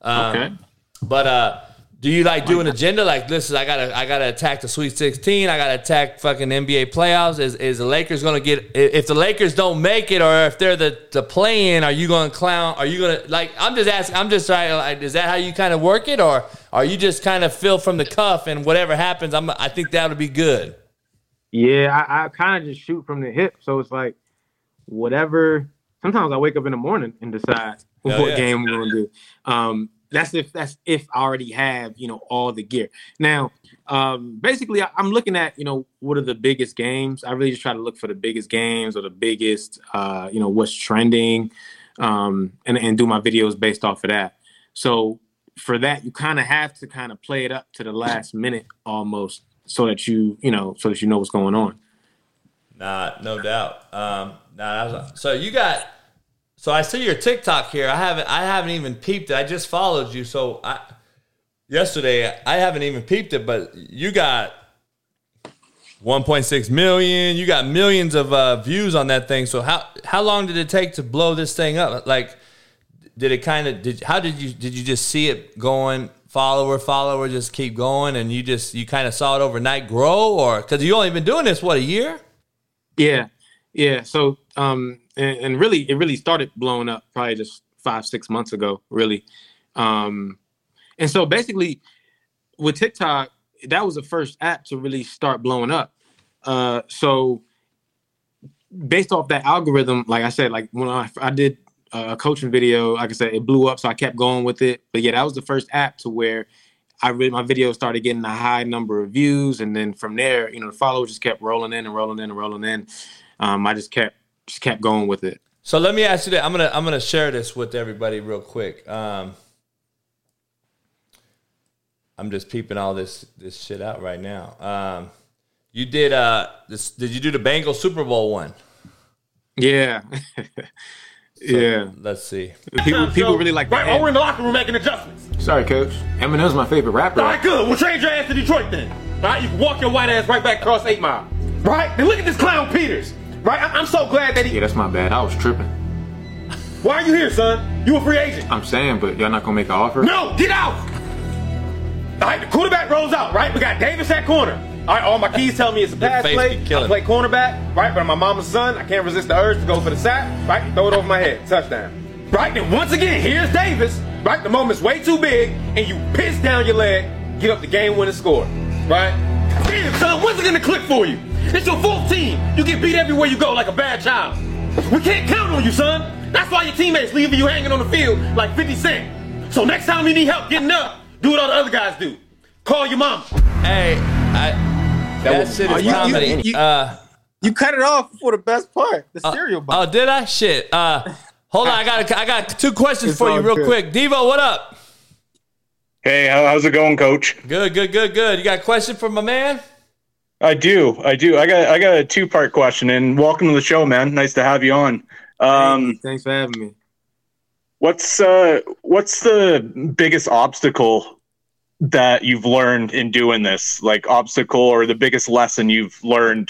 Speaker 3: Um, okay. But uh, do you like do an agenda like listen? I gotta I gotta attack the Sweet 16. I gotta attack fucking NBA playoffs. Is is the Lakers gonna get if the Lakers don't make it or if they're the the play in? Are you gonna clown? Are you gonna like? I'm just asking. I'm just trying. Like, is that how you kind of work it, or are you just kind of feel from the cuff and whatever happens? I'm I think that would be good.
Speaker 8: Yeah, I, I kind of just shoot from the hip. So it's like whatever. Sometimes I wake up in the morning and decide what yeah. game we're gonna do. Um, that's if that's if I already have you know all the gear. Now, um, basically, I, am looking at you know what are the biggest games. I really just try to look for the biggest games or the biggest uh, you know what's trending, um, and and do my videos based off of that. So for that, you kind of have to kind of play it up to the last minute almost, so that you you know so that you know what's going on.
Speaker 3: Nah, no doubt. Um, nah, so you got so I see your TikTok here. I haven't I haven't even peeped it. I just followed you. So I yesterday I haven't even peeped it, but you got 1.6 million. You got millions of uh, views on that thing. So how how long did it take to blow this thing up? Like, did it kind of did how did you did you just see it going follower follower just keep going and you just you kind of saw it overnight grow or because you only been doing this what a year?
Speaker 8: Yeah, yeah. So um, and, and, really, it really started blowing up probably just five, six months ago, really. Um, and so basically, with TikTok, that was the first app to really start blowing up. Uh, so based off that algorithm, like I said, like when I, I did a coaching video, like I said, it blew up, so I kept going with it. But yeah, that was the first app to where I really my video started getting a high number of views, and then from there, you know, the followers just kept rolling in and rolling in and rolling in. Um, I just kept just kept going with it.
Speaker 3: So let me ask you that. I'm gonna I'm gonna share this with everybody real quick. Um, I'm just peeping all this this shit out right now. Um, you did uh this did you do the Bengals Super Bowl one?
Speaker 8: Yeah. So yeah.
Speaker 3: Let's see.
Speaker 8: People, people really like
Speaker 7: right. we're in the locker room making adjustments.
Speaker 8: Sorry, coach. Eminem's my favorite rapper.
Speaker 7: All right, good. We'll change your ass to Detroit then. All right, you can walk your white ass right back across Eight Mile. Right. Then look at this clown Peters. Right? I- am so glad that he.
Speaker 8: Yeah, that's my bad. I was tripping.
Speaker 7: Why are you here, son? You a free agent.
Speaker 8: I'm saying, but y'all not gonna make an offer?
Speaker 7: No, get out! All right, the quarterback rolls out, right? We got Davis at corner. All right, all my keys tell me it's a pass play. I play cornerback, right? But I'm my mama's son. I can't resist the urge to go for the sack, right? Throw it over my head. Touchdown. Right? Then once again, here's Davis, right? The moment's way too big, and you piss down your leg, get up the game winning score, right? Damn, son, when's it gonna click for you? It's your fourth team. You get beat everywhere you go like a bad child. We can't count on you, son. That's why your teammates leaving you hanging on the field like 50 Cent. So next time you need help getting up, do what all the other guys do. Call your mom.
Speaker 3: Hey, I, that, that shit is you, comedy. You,
Speaker 8: you, uh, you cut it off for the best part, the uh, cereal
Speaker 3: box. Oh, did I? Shit. Uh, hold on, I got I got two questions it's for you real good. quick. Devo, what up?
Speaker 11: Hey, how's it going, Coach?
Speaker 3: Good, good, good, good. You got a question for my man?
Speaker 11: I do. I do. I got I got a two part question and welcome to the show, man. Nice to have you on.
Speaker 8: Um, Thanks for having me.
Speaker 11: What's uh what's the biggest obstacle that you've learned in doing this? Like obstacle or the biggest lesson you've learned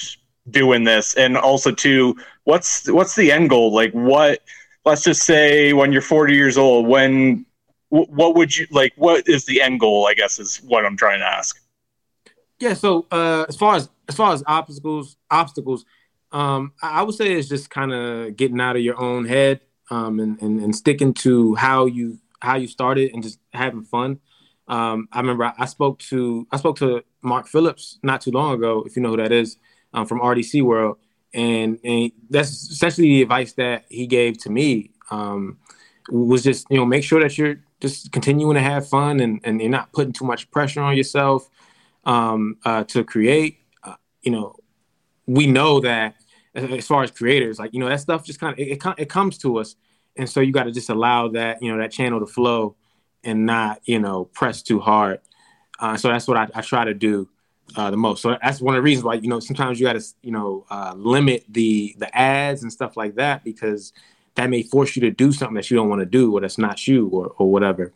Speaker 11: doing this? And also too, what's what's the end goal? Like what let's just say when you're 40 years old, when what would you like? What is the end goal? I guess is what I'm trying to ask.
Speaker 8: Yeah. So uh, as far as as far as obstacles, obstacles, um, I, I would say it's just kind of getting out of your own head um, and, and and sticking to how you how you started and just having fun. Um, I remember I, I spoke to I spoke to Mark Phillips not too long ago, if you know who that is, um, from RDC World, and, and that's essentially the advice that he gave to me. Um, was just you know make sure that you're just continuing to have fun and, and you're not putting too much pressure on yourself um, uh, to create. Uh, you know, we know that as far as creators, like you know that stuff just kind of it, it, it comes to us, and so you got to just allow that you know that channel to flow and not you know press too hard. Uh, so that's what I, I try to do uh, the most. So that's one of the reasons why you know sometimes you got to you know uh, limit the the ads and stuff like that because that may force you to do something that you don't want to do or that's not you or or whatever.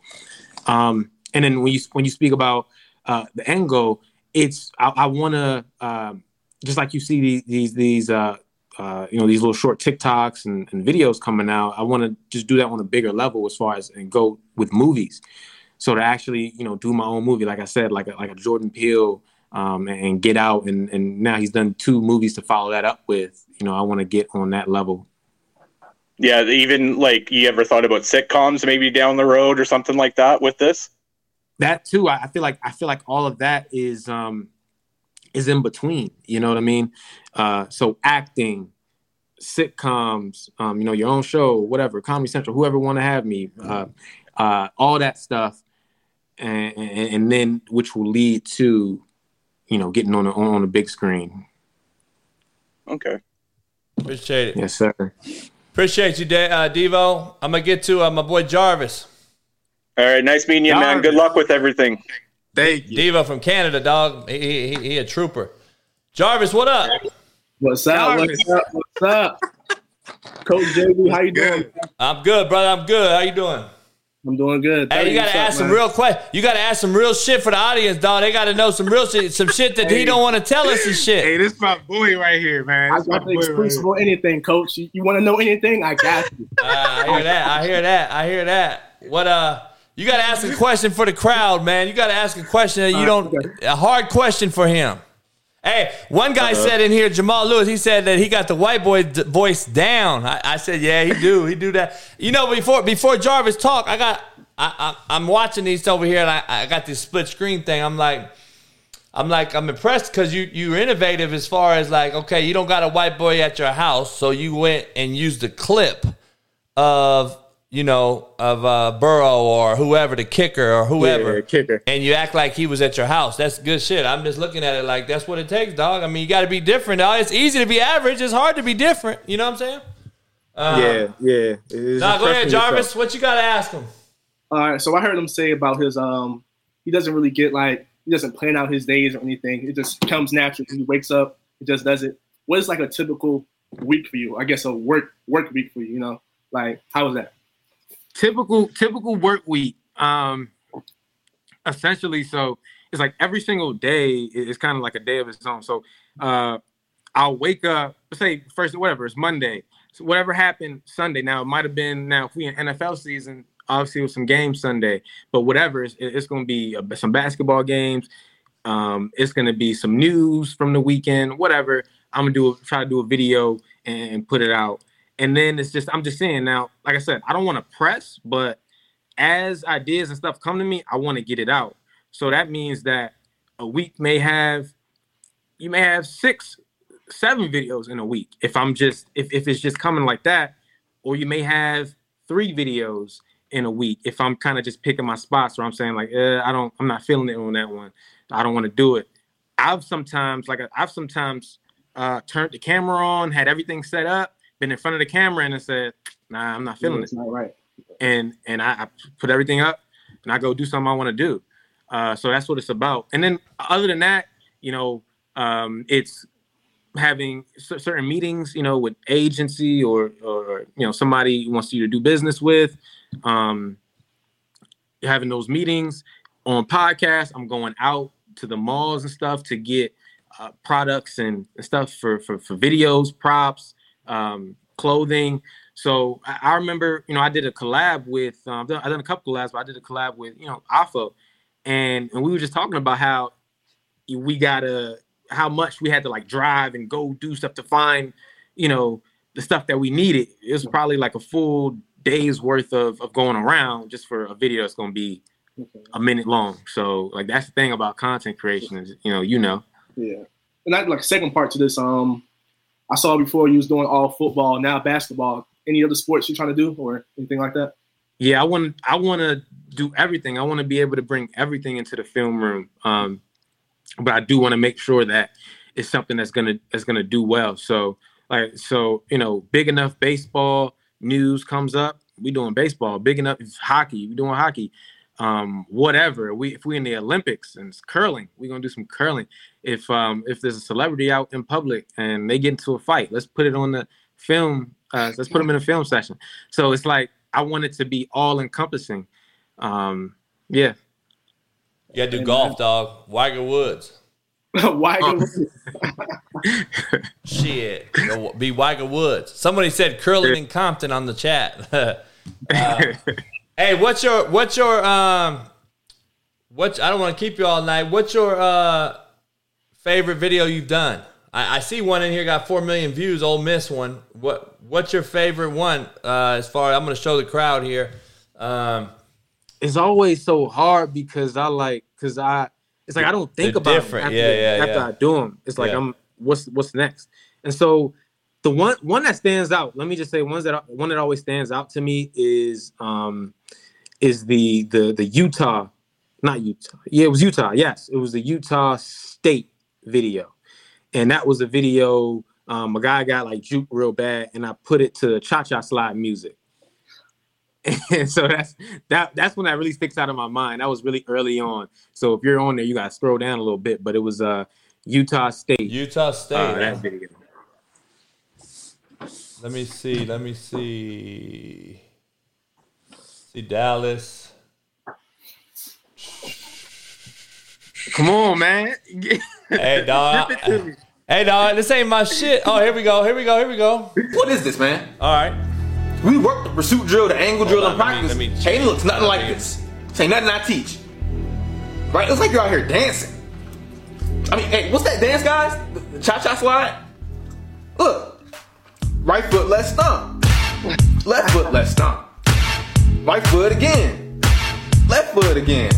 Speaker 8: Um, and then when you when you speak about uh, the end goal, it's I, I want to um, just like you see these these, these uh, uh, you know these little short TikToks and, and videos coming out. I want to just do that on a bigger level as far as and go with movies. So to actually you know do my own movie, like I said, like a, like a Jordan Peele um, and Get Out, and and now he's done two movies to follow that up with. You know, I want to get on that level.
Speaker 11: Yeah, even like you ever thought about sitcoms maybe down the road or something like that with this?
Speaker 8: That too, I, I feel like I feel like all of that is um is in between. You know what I mean? Uh, so acting, sitcoms, um, you know, your own show, whatever, Comedy Central, whoever want to have me, uh, uh, all that stuff, and, and, and then which will lead to, you know, getting on a, on a big screen.
Speaker 11: Okay.
Speaker 3: Appreciate it.
Speaker 8: Yes, sir.
Speaker 3: Appreciate you, De- uh, Devo. I'm gonna get to uh, my boy Jarvis.
Speaker 11: All right, nice meeting you, man. Good luck with everything.
Speaker 8: Thank
Speaker 3: you. Devo from Canada, dog. He, he, he a trooper. Jarvis, what up?
Speaker 12: What's up? What's up? What's up? Coach JB, how you doing?
Speaker 3: I'm good, brother. I'm good. How you doing?
Speaker 12: I'm doing good.
Speaker 3: Hey, you gotta
Speaker 12: What's up,
Speaker 3: ask some
Speaker 12: man?
Speaker 3: real questions. You gotta ask some real shit for the audience, dog. They gotta know some real shit, some shit that he don't want to tell us and shit.
Speaker 8: Hey, this my boy right here, man.
Speaker 12: I
Speaker 8: This my
Speaker 12: got the
Speaker 8: boy right
Speaker 12: on anything, Coach. You, you want to know anything? I got you.
Speaker 3: I hear that. I hear that. I hear that. What uh? You gotta ask a question for the crowd, man. You gotta ask a question that you don't. A hard question for him. Hey, one guy
Speaker 12: Uh-huh.
Speaker 3: said in here, Jamal Lewis. He said that he got the white boy d- voice down. I, I said, yeah, he do. He do that. You know, before before Jarvis talk, I got. I, I, I'm watching these over here, and I, I got this split screen thing. I'm like, I'm like, I'm impressed because you you're innovative as far as like, okay, you don't got a white boy at your house, so you went and used a clip of you know of uh, Burrow or whoever the kicker or whoever
Speaker 8: Yeah, kicker,
Speaker 3: and you act like he was at your house. That's good shit. I'm just looking at it like that's what it takes, dog. I mean, you got to be different, dog. It's easy to be average. It's hard to be different. You know what I'm saying? Uh,
Speaker 8: yeah, yeah. It's
Speaker 3: Nah,
Speaker 8: just
Speaker 3: go ahead, Jarvis.
Speaker 8: yourself.
Speaker 3: What you got to ask him?
Speaker 12: All right. So I heard him say about his um. He doesn't really get like he doesn't plan out his days or anything. It just comes natural. He wakes up. He just does it. What is like a typical week for you? I guess a work work week for you. You know, like how is that?
Speaker 8: Typical typical work week um essentially so it's like every single day is kind of like a day of its own. So uh i'll wake up say first whatever it's monday. So whatever happened sunday now it might have been now if we in nfl season obviously with some games sunday but whatever it's, it's going to be some basketball games um it's going to be some news from the weekend whatever i'm gonna do try to do a video and put it out and then it's just I'm just saying now, like I said, I don't want to press, but as ideas and stuff come to me, I want to get it out. So that means that a week may have you may have six, seven videos in a week if I'm just if, if it's just coming like that, or you may have three videos in a week if I'm kind of just picking my spots where I'm saying like, eh, I don't, I'm not feeling it on that one. I don't want to do it. I've sometimes like I've sometimes uh, turned the camera on, had everything set up, been in front of the camera, and I said, Nah, I'm not feeling
Speaker 12: It's
Speaker 8: it.
Speaker 12: not right.
Speaker 8: And and I, I put everything up, and I go do something I want to do. Uh, so that's what it's about. And then other than that, you know, um, it's having cer- certain meetings, you know, with agency or or you know somebody wants you to do business with. Um, having those meetings on podcasts. I'm going out to the malls and stuff to get uh, products and, and stuff for, for for videos, props, um, clothing, So I, I remember, you know, I did a collab with, um, I've done, a couple collabs, but I did a collab with, you know, Afo, and and we were just talking about how we gotta, how much we had to like drive and go do stuff to find, you know, the stuff that we needed. It was probably like a full day's worth of of going around just for a video that's gonna be a minute long. So like that's the thing about content creation is, you know, you know.
Speaker 12: Yeah. And that like second part to this, um, I saw before you was doing all football, now basketball. Any other sports you're trying to do or anything like that?
Speaker 8: Yeah, I want I want to do everything. I want to be able to bring everything into the film room. Um, but I do want to make sure that it's something that's gonna that's gonna do well. So like so, you know, big enough baseball news comes up, we doing baseball. Big enough hockey, we doing hockey. Um, whatever. We if we in the Olympics and it's curling, we're gonna do some curling. If um if there's a celebrity out in public and they get into a fight, let's put it on the film. Uh, let's put them in a film session. So it's like I want it to be all encompassing. Um, yeah.
Speaker 3: You gotta do golf, dog. Weiger Woods.
Speaker 12: Weiger
Speaker 3: Shit. Go Be Weiger Woods. Somebody said curling in Compton on the chat. Uh, hey, what's your what's your um what I don't want to keep you all night. What's your uh favorite video you've done? I, I see one in here got four million views, Ole Miss one. What what's your favorite one? Uh as far I'm gonna show the crowd here. Um
Speaker 8: it's always so hard because I like because I it's like I don't think about
Speaker 3: different.
Speaker 8: after,
Speaker 3: Yeah, yeah,
Speaker 8: after
Speaker 3: yeah.
Speaker 8: I do them. It's like. I'm what's what's next, and so the one one that stands out. Let me just say ones that one that always stands out to me is um is the the the Utah, not Utah. Yeah, it was Utah. Yes, it was the Utah State video, and that was a video. Um, a guy got like juke real bad, and I put it to cha cha slide music. And so that's that that's when that really sticks out of my mind. That was really early on. So if you're on there, you gotta scroll down a little bit. But it was uh Utah State.
Speaker 3: Utah State.
Speaker 8: Uh, that video.
Speaker 3: Let me see. Let me see. See Dallas.
Speaker 8: Come on, man.
Speaker 3: Hey dog.
Speaker 8: Rip it to me.
Speaker 3: Hey dog, this ain't my shit. Oh, here we go. Here we go. Here we go.
Speaker 7: What is this, man?
Speaker 3: All right.
Speaker 7: We work the pursuit drill, the angle drill,
Speaker 3: Hold
Speaker 7: and
Speaker 3: on, let me-
Speaker 7: practice.
Speaker 3: let me
Speaker 7: Hey,
Speaker 3: check.
Speaker 7: looks nothing like this. Say nothing I teach. Right? It's like you're out here dancing. I mean, hey, what's that dance, guys? The cha cha slide? Look. Right foot, left stomp. Left foot, left stomp. Right foot again. Left foot again.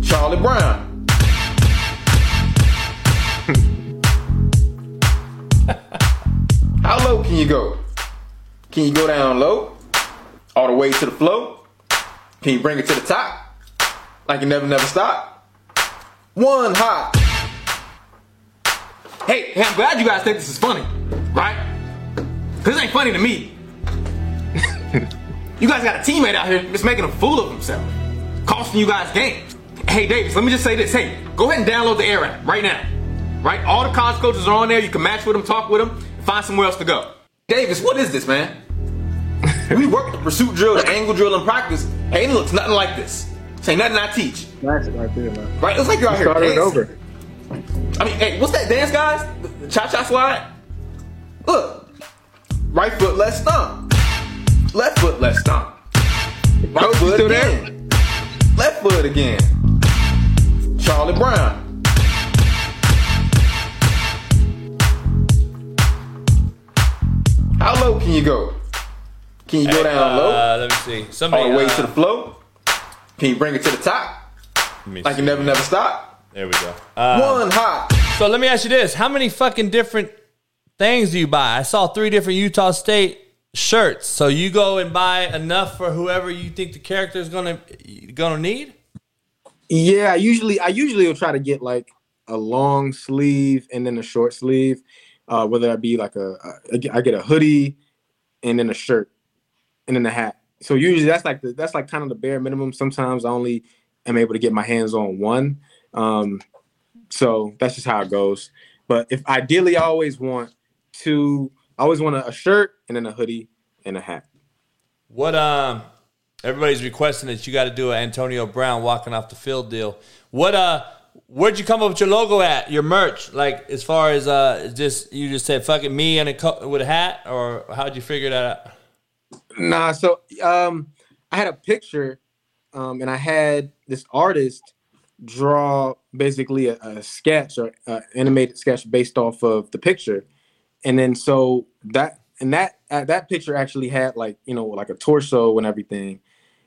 Speaker 7: Charlie Brown. How low can you go? Can you go down low? All the way to the floor? Can you bring it to the top? Like you never, never stop? One hop. Hey, hey, I'm glad you guys think this is funny, right? Cause this ain't funny to me. you guys got a teammate out here just making a fool of himself, costing you guys games. Hey, Davis, let me just say this. Hey, go ahead and download the Air app right now. Right? All the college coaches are on there. You can match with them, talk with them, and find somewhere else to go. Davis, what is this, man? we work the pursuit drill, the angle drill, in practice. Hey, it looks nothing like this. Say nothing I teach.
Speaker 12: Classic right there, man.
Speaker 7: Right? It's like you're out here
Speaker 12: Start it over.
Speaker 7: I mean, hey, what's that dance, guys? The, the cha-cha slide? Look. Right foot, left stomp. Left foot, left stomp. Right foot again. Left foot again. Charlie Brown. How low can you go? Can you go
Speaker 3: Hey,
Speaker 7: down low?
Speaker 3: uh, let me see. Somebody,
Speaker 7: All the way
Speaker 3: uh,
Speaker 7: to the floor? Can you bring it to the top?
Speaker 3: me
Speaker 7: Like you never, never stop?
Speaker 3: There we go. Uh,
Speaker 7: One hop.
Speaker 3: So let me ask you this: How many fucking different things you buy? I saw three different Utah State shirts. So you go and buy enough for whoever you think the character is gonna gonna need.
Speaker 8: Yeah, I usually I usually will try to get like a long sleeve and then a short sleeve. Uh, whether that be like a, a I get a hoodie and then a shirt and then a hat. So usually that's like the that's like kind of the bare minimum. Sometimes I only am able to get my hands on one. Um, so that's just how it goes. But if ideally I always want two, I always want a, shirt and then a hoodie and a hat.
Speaker 3: What um everybody's requesting that you got to do an Antonio Brown walking off the field deal. What uh where'd you come up with your logo at? Your merch, like as far as uh, just you just said fuck it, me and a co- with a hat, or how'd you figure that out?
Speaker 8: Nah, so um, I had a picture, um, and I had this artist draw basically a, a sketch or uh, animated sketch based off of the picture, and then so that and that uh, that picture actually had like you know like a torso and everything,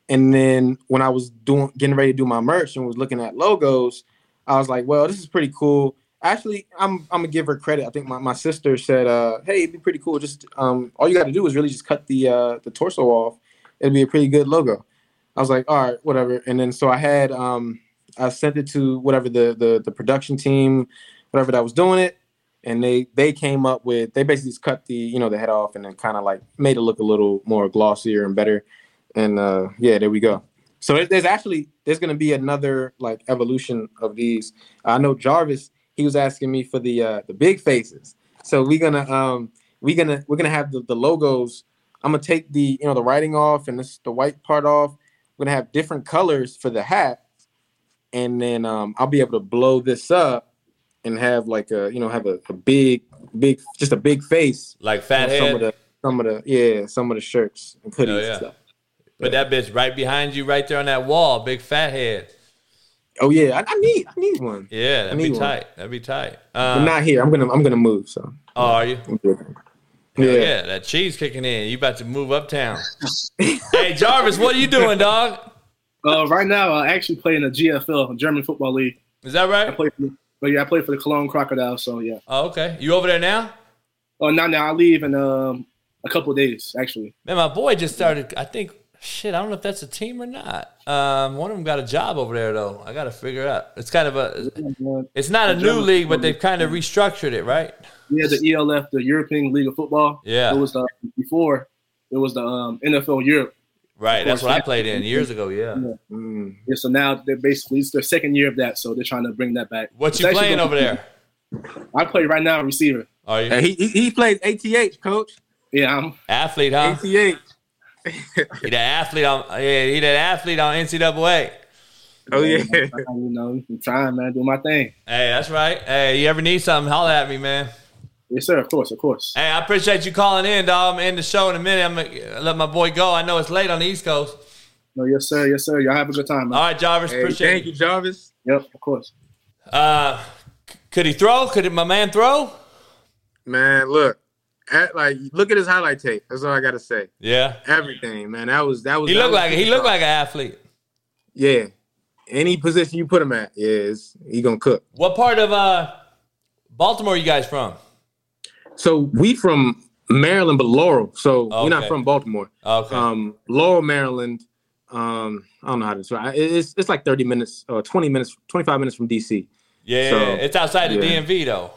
Speaker 8: and then when I was doing getting ready to do my merch and was looking at logos, I was like, well, this is pretty cool. Actually, I'm I'm gonna give her credit. I think my, my sister said, uh, hey, it'd be pretty cool. Just um, all you got to do is really just cut the uh, the torso off. It'd be a pretty good logo. I was like, all right, whatever. And then so I had um, I sent it to whatever the the the production team, whatever that was doing it, and they they came up with they basically just cut the you know the head off and then kind of like made it look a little more glossier and better. And uh, yeah, there we go. So there's, actually there's gonna be another like evolution of these. I know Jarvis he was asking me for the uh, the big faces. So we're gonna um we're gonna we're gonna have the, the logos. I'm gonna take the you know the writing off and this the white part off. We're gonna have different colors for the hat, and then um I'll be able to blow this up and have like a you know have a, a big big just a big face
Speaker 3: like fat
Speaker 8: on some of the some of the yeah some of the shirts and hoodies
Speaker 3: Oh,
Speaker 8: and
Speaker 3: yeah.
Speaker 8: stuff.
Speaker 3: Put that bitch right behind you, right there on that wall, big fat head.
Speaker 8: Oh yeah, I, I need I need one.
Speaker 3: Yeah, that'd be
Speaker 8: one.
Speaker 3: tight. That'd be tight.
Speaker 8: but
Speaker 3: Um,
Speaker 8: not here. I'm gonna I'm gonna move. So
Speaker 3: oh, are you?
Speaker 8: I'm good. Yeah.
Speaker 3: yeah, that cheese kicking in. You about to move uptown. hey Jarvis, what are you doing, dog?
Speaker 12: Uh, right now, I actually play in the GFL, German Football League.
Speaker 3: Is that right?
Speaker 12: I play, for, but yeah, I play for the Cologne Crocodiles. So yeah.
Speaker 3: Oh, okay. You over there now?
Speaker 12: Oh, not now. I leave in um, a couple of days, actually.
Speaker 3: Man, my boy just started. I think shit. I don't know if that's a team or not. Um, one of them got a job over there though. I got to figure it out. It's kind of a. It's not a new league, but they've kind of restructured it, right?
Speaker 12: Yeah, the ELF, the European League of Football.
Speaker 3: Yeah.
Speaker 12: It was the before. It was the um, NFL Europe.
Speaker 3: Right. That's what I played in years ago. Yeah.
Speaker 8: Mm.
Speaker 12: Yeah, so now they're basically it's their second year of that, so they're trying to bring that back.
Speaker 3: What
Speaker 12: It's
Speaker 3: you playing over there?
Speaker 12: I play right now receiver.
Speaker 3: Are you?
Speaker 8: Hey, he, he he plays ATH, coach.
Speaker 12: Yeah, I'm
Speaker 3: Athlete, huh?
Speaker 8: ATH.
Speaker 3: He that athlete on. Yeah, he that athlete on NCAA.
Speaker 8: Oh yeah.
Speaker 12: you know, I'm trying, man, do my thing.
Speaker 3: Hey, that's right. Hey, you ever need something, holler at me, man.
Speaker 12: Yes, sir. Of course, of course.
Speaker 3: Hey, I appreciate you calling in, dog. I'm gonna the show in a minute. I'm gonna let my boy go. I know it's late on the East Coast.
Speaker 12: No, yes, sir. Yes, sir. Y'all have a good time. Man.
Speaker 3: All right, Jarvis.
Speaker 8: Hey,
Speaker 3: appreciate
Speaker 8: thank you, Jarvis.
Speaker 12: Yep, of course.
Speaker 3: Uh, could he throw? Could my man throw?
Speaker 8: Man, look, at, like look at his highlight tape. That's all I gotta say.
Speaker 3: Yeah.
Speaker 8: Everything, man. That was that was.
Speaker 3: He
Speaker 8: that
Speaker 3: looked
Speaker 8: was
Speaker 3: like he looked like an athlete.
Speaker 8: Yeah. Any position you put him at, yeah, he gonna cook.
Speaker 3: What part of uh Baltimore you guys from?
Speaker 8: So we from Maryland, but Laurel. So we're not from Baltimore.
Speaker 3: Okay.
Speaker 8: Um, Laurel, Maryland. Um, I don't know how to describe. it. It's it's like thirty minutes or twenty minutes, twenty five minutes from DC.
Speaker 3: Yeah,
Speaker 8: So,
Speaker 3: it's outside the
Speaker 8: yeah.
Speaker 3: DMV though.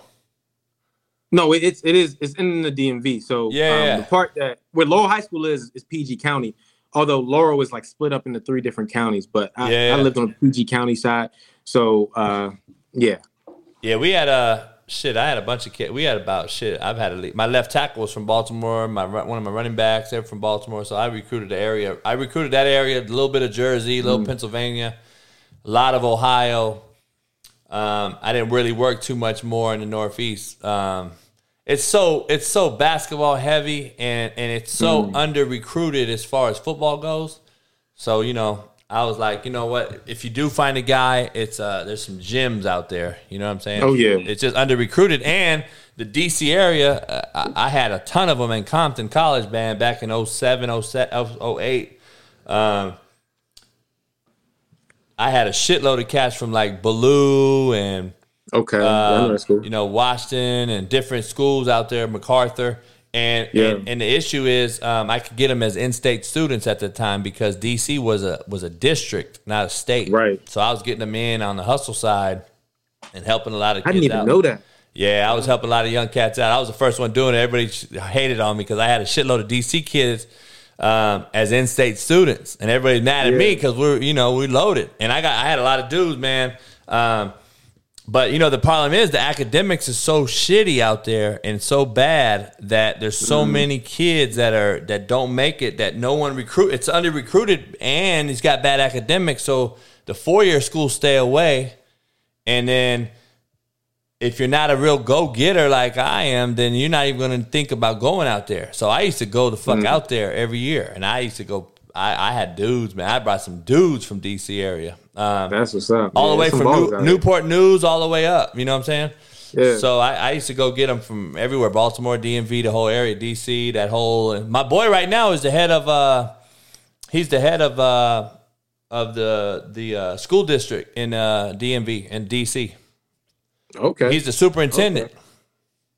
Speaker 8: No, it, it's it is it's in the DMV. So
Speaker 3: Yeah,
Speaker 8: um, the part that where Laurel High School is is PG County. Although Laurel is like split up into three different counties, but I,
Speaker 3: Yeah.
Speaker 8: I lived on the PG County side. So uh, yeah,
Speaker 3: Yeah, we had a shit. I had a bunch of kids. We had about shit. I've had a lead. My left tackle was from Baltimore. My one of my running backs they're from Baltimore. So I recruited the area. I recruited that area. A little bit of Jersey, a little
Speaker 8: Mm.
Speaker 3: Pennsylvania, a lot of Ohio. Um, I didn't really work too much more in the Northeast. Um, it's so it's so basketball heavy and and it's so
Speaker 8: Mm.
Speaker 3: under recruited as far as football goes. So you know, I was like, you know what? If you do find a guy, it's uh, there's some gyms out there. You know what I'm saying?
Speaker 8: Oh, yeah.
Speaker 3: It's just under recruited, and the DC area. Uh, I, I had a ton of them in Compton College, man, back in 07, 07, 08. Um, I had a shitload of cats from like Ballou and
Speaker 8: okay, Yeah,
Speaker 3: uh,
Speaker 8: that school.
Speaker 3: you know, Washington and different schools out there, MacArthur. And,
Speaker 8: Yeah.
Speaker 3: and and the issue is, um, I could get them as in-state students at the time because DC was a was a district, not a state.
Speaker 8: Right.
Speaker 3: So I was getting them in on the hustle side and helping a lot of.
Speaker 8: I didn't even
Speaker 3: out.
Speaker 8: know that.
Speaker 3: Yeah, I was helping a lot of young cats out. I was the first one doing it. Everybody hated on me because I had a shitload of DC kids um, as in-state students, and everybody's mad at
Speaker 8: Yeah.
Speaker 3: me because we're you know we loaded, and I got I had a lot of dudes, man. Um, but you know the problem is the academics is so shitty out there and so bad that there's so
Speaker 8: Mhm.
Speaker 3: many kids that are that don't make it that no one recruit. It's under recruited and he's got bad academics, so the four year schools stay away and then if you're not a real go getter like I am, then you're not even going to think about going out there. So I used to go the fuck
Speaker 8: Mm.
Speaker 3: out there every year, and I used to go. I, I had dudes, man. I brought some dudes from DC area. Um,
Speaker 8: That's what's up.
Speaker 3: all
Speaker 8: Yeah,
Speaker 3: the way from New. Newport News all the way up. You know what I'm saying?
Speaker 8: Yeah.
Speaker 3: So I, I used to go get them from everywhere: Baltimore, DMV, the whole area, DC, that whole. My boy right now is the head of. uh He's the head of uh of the the uh, school district in uh DMV in DC.
Speaker 8: Okay.
Speaker 3: He's the superintendent.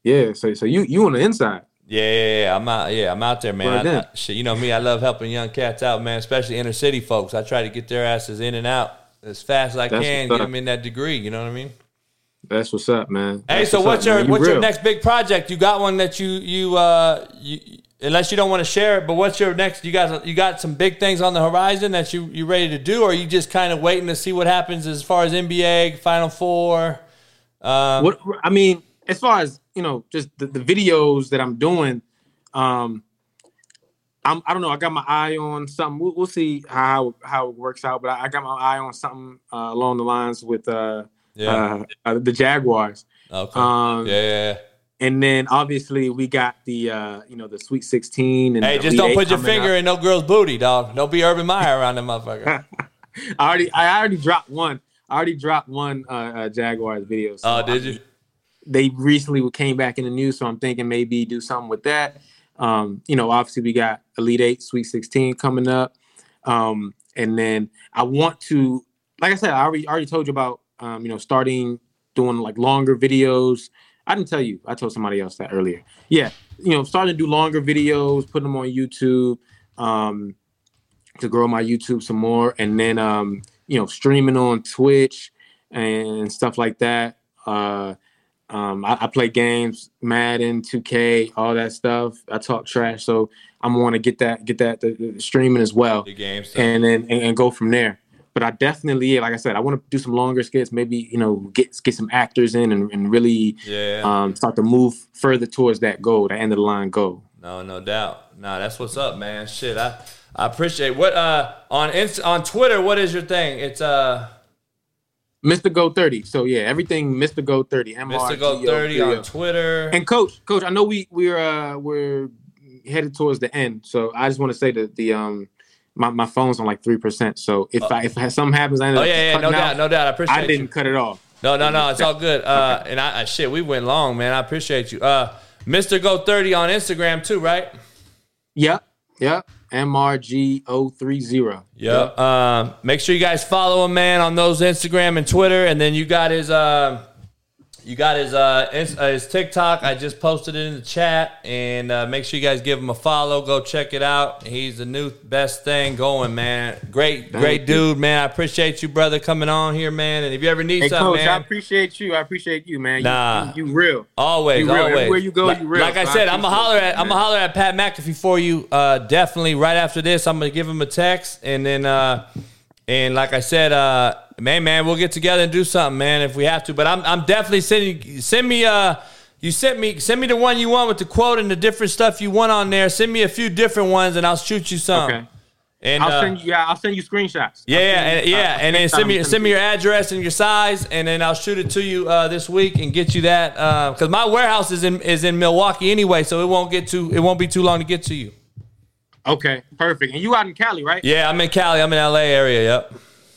Speaker 8: Yeah. So so you you on the inside.
Speaker 3: Yeah, yeah, yeah. I'm out. Yeah, I'm out there, man.
Speaker 8: Right
Speaker 3: I- I- shit, you know me. I love helping young cats out, man. Especially inner city folks. I try to get their asses in and out as fast as I
Speaker 8: That's
Speaker 3: can. Get them in that degree. You know what I mean?
Speaker 8: That's what's up, man.
Speaker 3: Hey, so what's
Speaker 8: up,
Speaker 3: your.
Speaker 8: You
Speaker 3: what's your next big project? You got one that you you uh you unless you don't want to share it, but what's your next? You got you got some big things on the horizon that you you ready to do, or are you just kind of waiting to see what happens as far as NBA Final Four? Um,
Speaker 8: what I mean, as far as you know, just the, the videos that I'm doing, um, I'm I don't know. I got my eye on something. We'll, we'll see how how it works out, but I, I got my eye on something uh, along the lines with uh,
Speaker 3: Yeah.
Speaker 8: uh, uh, the Jaguars.
Speaker 3: Okay.
Speaker 8: Um,
Speaker 3: yeah, yeah, yeah.
Speaker 8: And then obviously we got the uh, you know the Sweet 16 and
Speaker 3: Hey, just don't put your finger
Speaker 8: up.
Speaker 3: in no girl's booty, dog. Don't be Urban Meyer around them motherfucker.
Speaker 8: I already I already dropped one. I already dropped one uh, uh, Jaguars video. so
Speaker 3: Oh, did
Speaker 8: I-
Speaker 3: you?
Speaker 8: They recently came back in the news, so I'm thinking maybe do something with that. Um, you know, obviously we got Elite Eight, Sweet 16 coming up, um, and then I want to, like I said, I already already told you about, um, you know, starting doing like longer videos. I didn't tell you. I told somebody else that earlier. Yeah, you know, starting to do longer videos, put them on YouTube. Um, to grow my YouTube some more, and then um, you know streaming on Twitch and stuff like that. Uh, um, I, I play games, Madden, 2K, all that stuff. I talk trash, so I'm want to get that get that the, the streaming as well,
Speaker 3: The game stuff.
Speaker 8: and then and, and go from there. But I definitely, like I said, I want to do some longer skits. Maybe you know get get some actors in and, and really
Speaker 3: Yeah.
Speaker 8: um, start to move further towards that goal, the end of the line goal.
Speaker 3: No, no doubt. No, that's what's up, man. Shit, I I appreciate what uh on Inst- on Twitter. What is your thing? It's uh
Speaker 8: Mr. Go 30. So yeah, everything Mr. Go 30.
Speaker 3: Mr. Go thirty on Twitter.
Speaker 8: And coach, coach, I know we we're uh we're headed towards the end. So I just want to say that the um my, my phone's on like three percent. So if I if something happens, I end
Speaker 3: Oh
Speaker 8: up
Speaker 3: yeah, yeah, no
Speaker 8: cutting
Speaker 3: doubt, no doubt. I appreciate.
Speaker 8: I didn't
Speaker 3: you.
Speaker 8: cut it off.
Speaker 3: No, no, no. It's all good. Uh, and I, I shit, we went long, man. I appreciate you. Uh, Mr. Go thirty on Instagram too, right?
Speaker 8: Yep, yep. MRG030.
Speaker 3: Yep. Um, make sure you guys follow him, man, on those Instagram and Twitter, and then you got his uh, you got his uh, uh his TikTok. I just posted it in the chat, and uh, make sure you guys give him a follow. Go check it out. He's the new best thing going, man. Great,
Speaker 8: Thank
Speaker 3: great
Speaker 8: you.
Speaker 3: dude, man. I appreciate you, brother, coming on here, man. And if you ever need
Speaker 8: Hey,
Speaker 3: something,
Speaker 8: coach, I appreciate you. I appreciate you, man. You-
Speaker 3: Nah.
Speaker 8: you, you real.
Speaker 3: Always,
Speaker 8: You real.
Speaker 3: always.
Speaker 8: Everywhere you go,
Speaker 3: like,
Speaker 8: you real.
Speaker 3: Like I
Speaker 8: So I
Speaker 3: said, I'm gonna holler at I'm gonna holler at Pat McAfee for you. Uh, definitely right after this, I'm gonna give him a text, and then uh, and like I said, uh, man, man, we'll get together and do something, man, if we have to. But I'm I'm definitely sending send me uh. You sent me send me the one you want with the quote and the different stuff you want on there. Send me a few different ones and I'll shoot you some.
Speaker 8: Okay.
Speaker 3: And
Speaker 8: I'll
Speaker 3: uh,
Speaker 8: send you. Yeah, I'll send you screenshots.
Speaker 3: yeah, yeah, and, yeah,
Speaker 8: uh,
Speaker 3: and then send me send me your address and your size, and then I'll shoot it to you uh, this week and get you that because my warehouse is in is in Milwaukee anyway, so it won't get too it won't be too long to get to you.
Speaker 8: Okay, perfect. And you out in Cali, right?
Speaker 3: Yeah, I'm in Cali. I'm in LA area. Yep.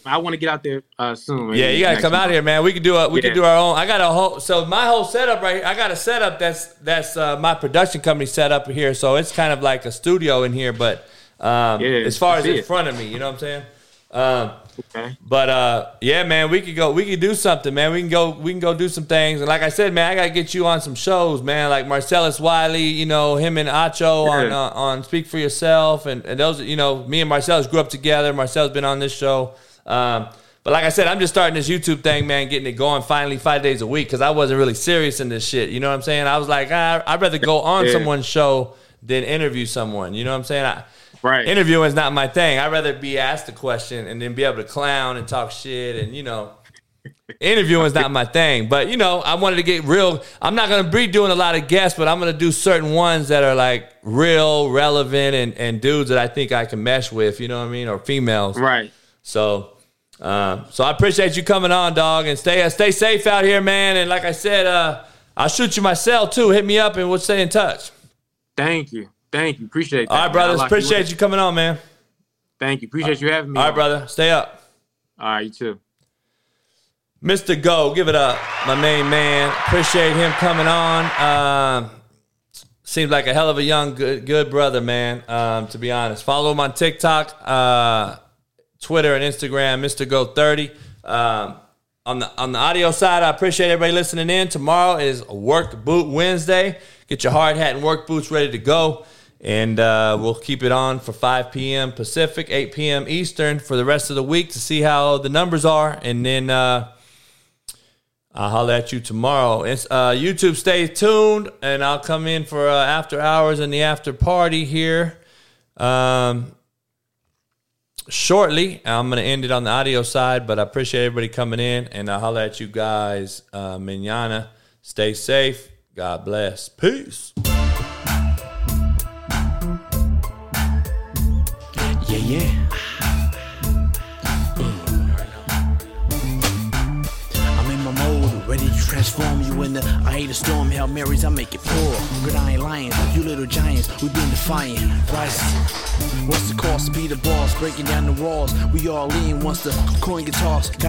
Speaker 8: I want to get out there uh, soon.
Speaker 3: Yeah, you gotta come out here, man. We can do a we
Speaker 8: Yeah.
Speaker 3: can do our own. I got a whole so my whole setup right here. I got a setup that's that's uh, my production company set up here, so it's kind of like a studio in here, but um,
Speaker 8: Yeah,
Speaker 3: as far as in
Speaker 8: it.
Speaker 3: front of me, you know what I'm saying? Um,
Speaker 8: Okay.
Speaker 3: But uh, yeah, man, we could go. We could do something, man. We can go. We can go do some things. And like I said, man, I gotta get you on some shows, man. Like Marcellus Wiley, you know, him and Acho on uh, on Speak for Yourself, and, and those, you know, me and Marcellus grew up together. Marcellus been on this show. Um, but like I said, I'm just starting this YouTube thing, man, getting it going finally five days a week because I wasn't really serious in this shit. You know what I'm saying? I was like, ah, I'd rather go on
Speaker 8: Yeah.
Speaker 3: someone's show than interview someone. You know what I'm saying? I,
Speaker 8: Right.
Speaker 3: Interviewing is not my thing. I'd rather be asked a question and then be able to clown and talk shit and you know. Interviewing is not my thing, but you know, I wanted to get real. I'm not gonna be doing a lot of guests, but I'm gonna do certain ones that are like real, relevant, and, and dudes that I think I can mesh with. You know what I mean, or females.
Speaker 8: Right.
Speaker 3: So, Um, so I appreciate you coming on, dog, and stay uh, stay safe out here, man. And like I said, uh, I'll shoot you my cell too. Hit me up, and we'll stay in touch.
Speaker 8: Thank you. Thank you. Appreciate that.
Speaker 3: All right, brothers.
Speaker 8: Lock you
Speaker 3: Appreciate you coming on, man.
Speaker 8: Thank you. Appreciate you having me.
Speaker 3: All right,
Speaker 8: on.
Speaker 3: brother. Stay up.
Speaker 8: All right, you too.
Speaker 3: Mr. Go, give it up, my main man. Appreciate him coming on. Um, seems like a hell of a young, good, good brother, man. Um, to be honest, follow him on TikTok, uh, Twitter, and Instagram, Mr. Go Thirty. Um, on the on the audio side, I appreciate everybody listening in. Tomorrow is Work Boot Wednesday. Get your hard hat and work boots ready to go. And uh, we'll keep it on for 5 p.m. Pacific, 8 p.m. Eastern for the rest of the week to see how the numbers are. And then uh, I'll holler at you tomorrow. It's, uh, YouTube, stay tuned, and I'll come in for uh, after hours and the after party here um, shortly. I'm going to end it on the audio side, but I appreciate everybody coming in, and I'll holler at you guys uh, manana. Stay safe. God bless. Peace.
Speaker 1: Yeah. I'm in my mode, ready to transform you into I hate a storm, Hail Marys, I make it pour. Good, I ain't lying, you little giants, we been defiant. Rise. What's the cost? Be the boss, breaking down the walls. We all lean once the coin gets tossed.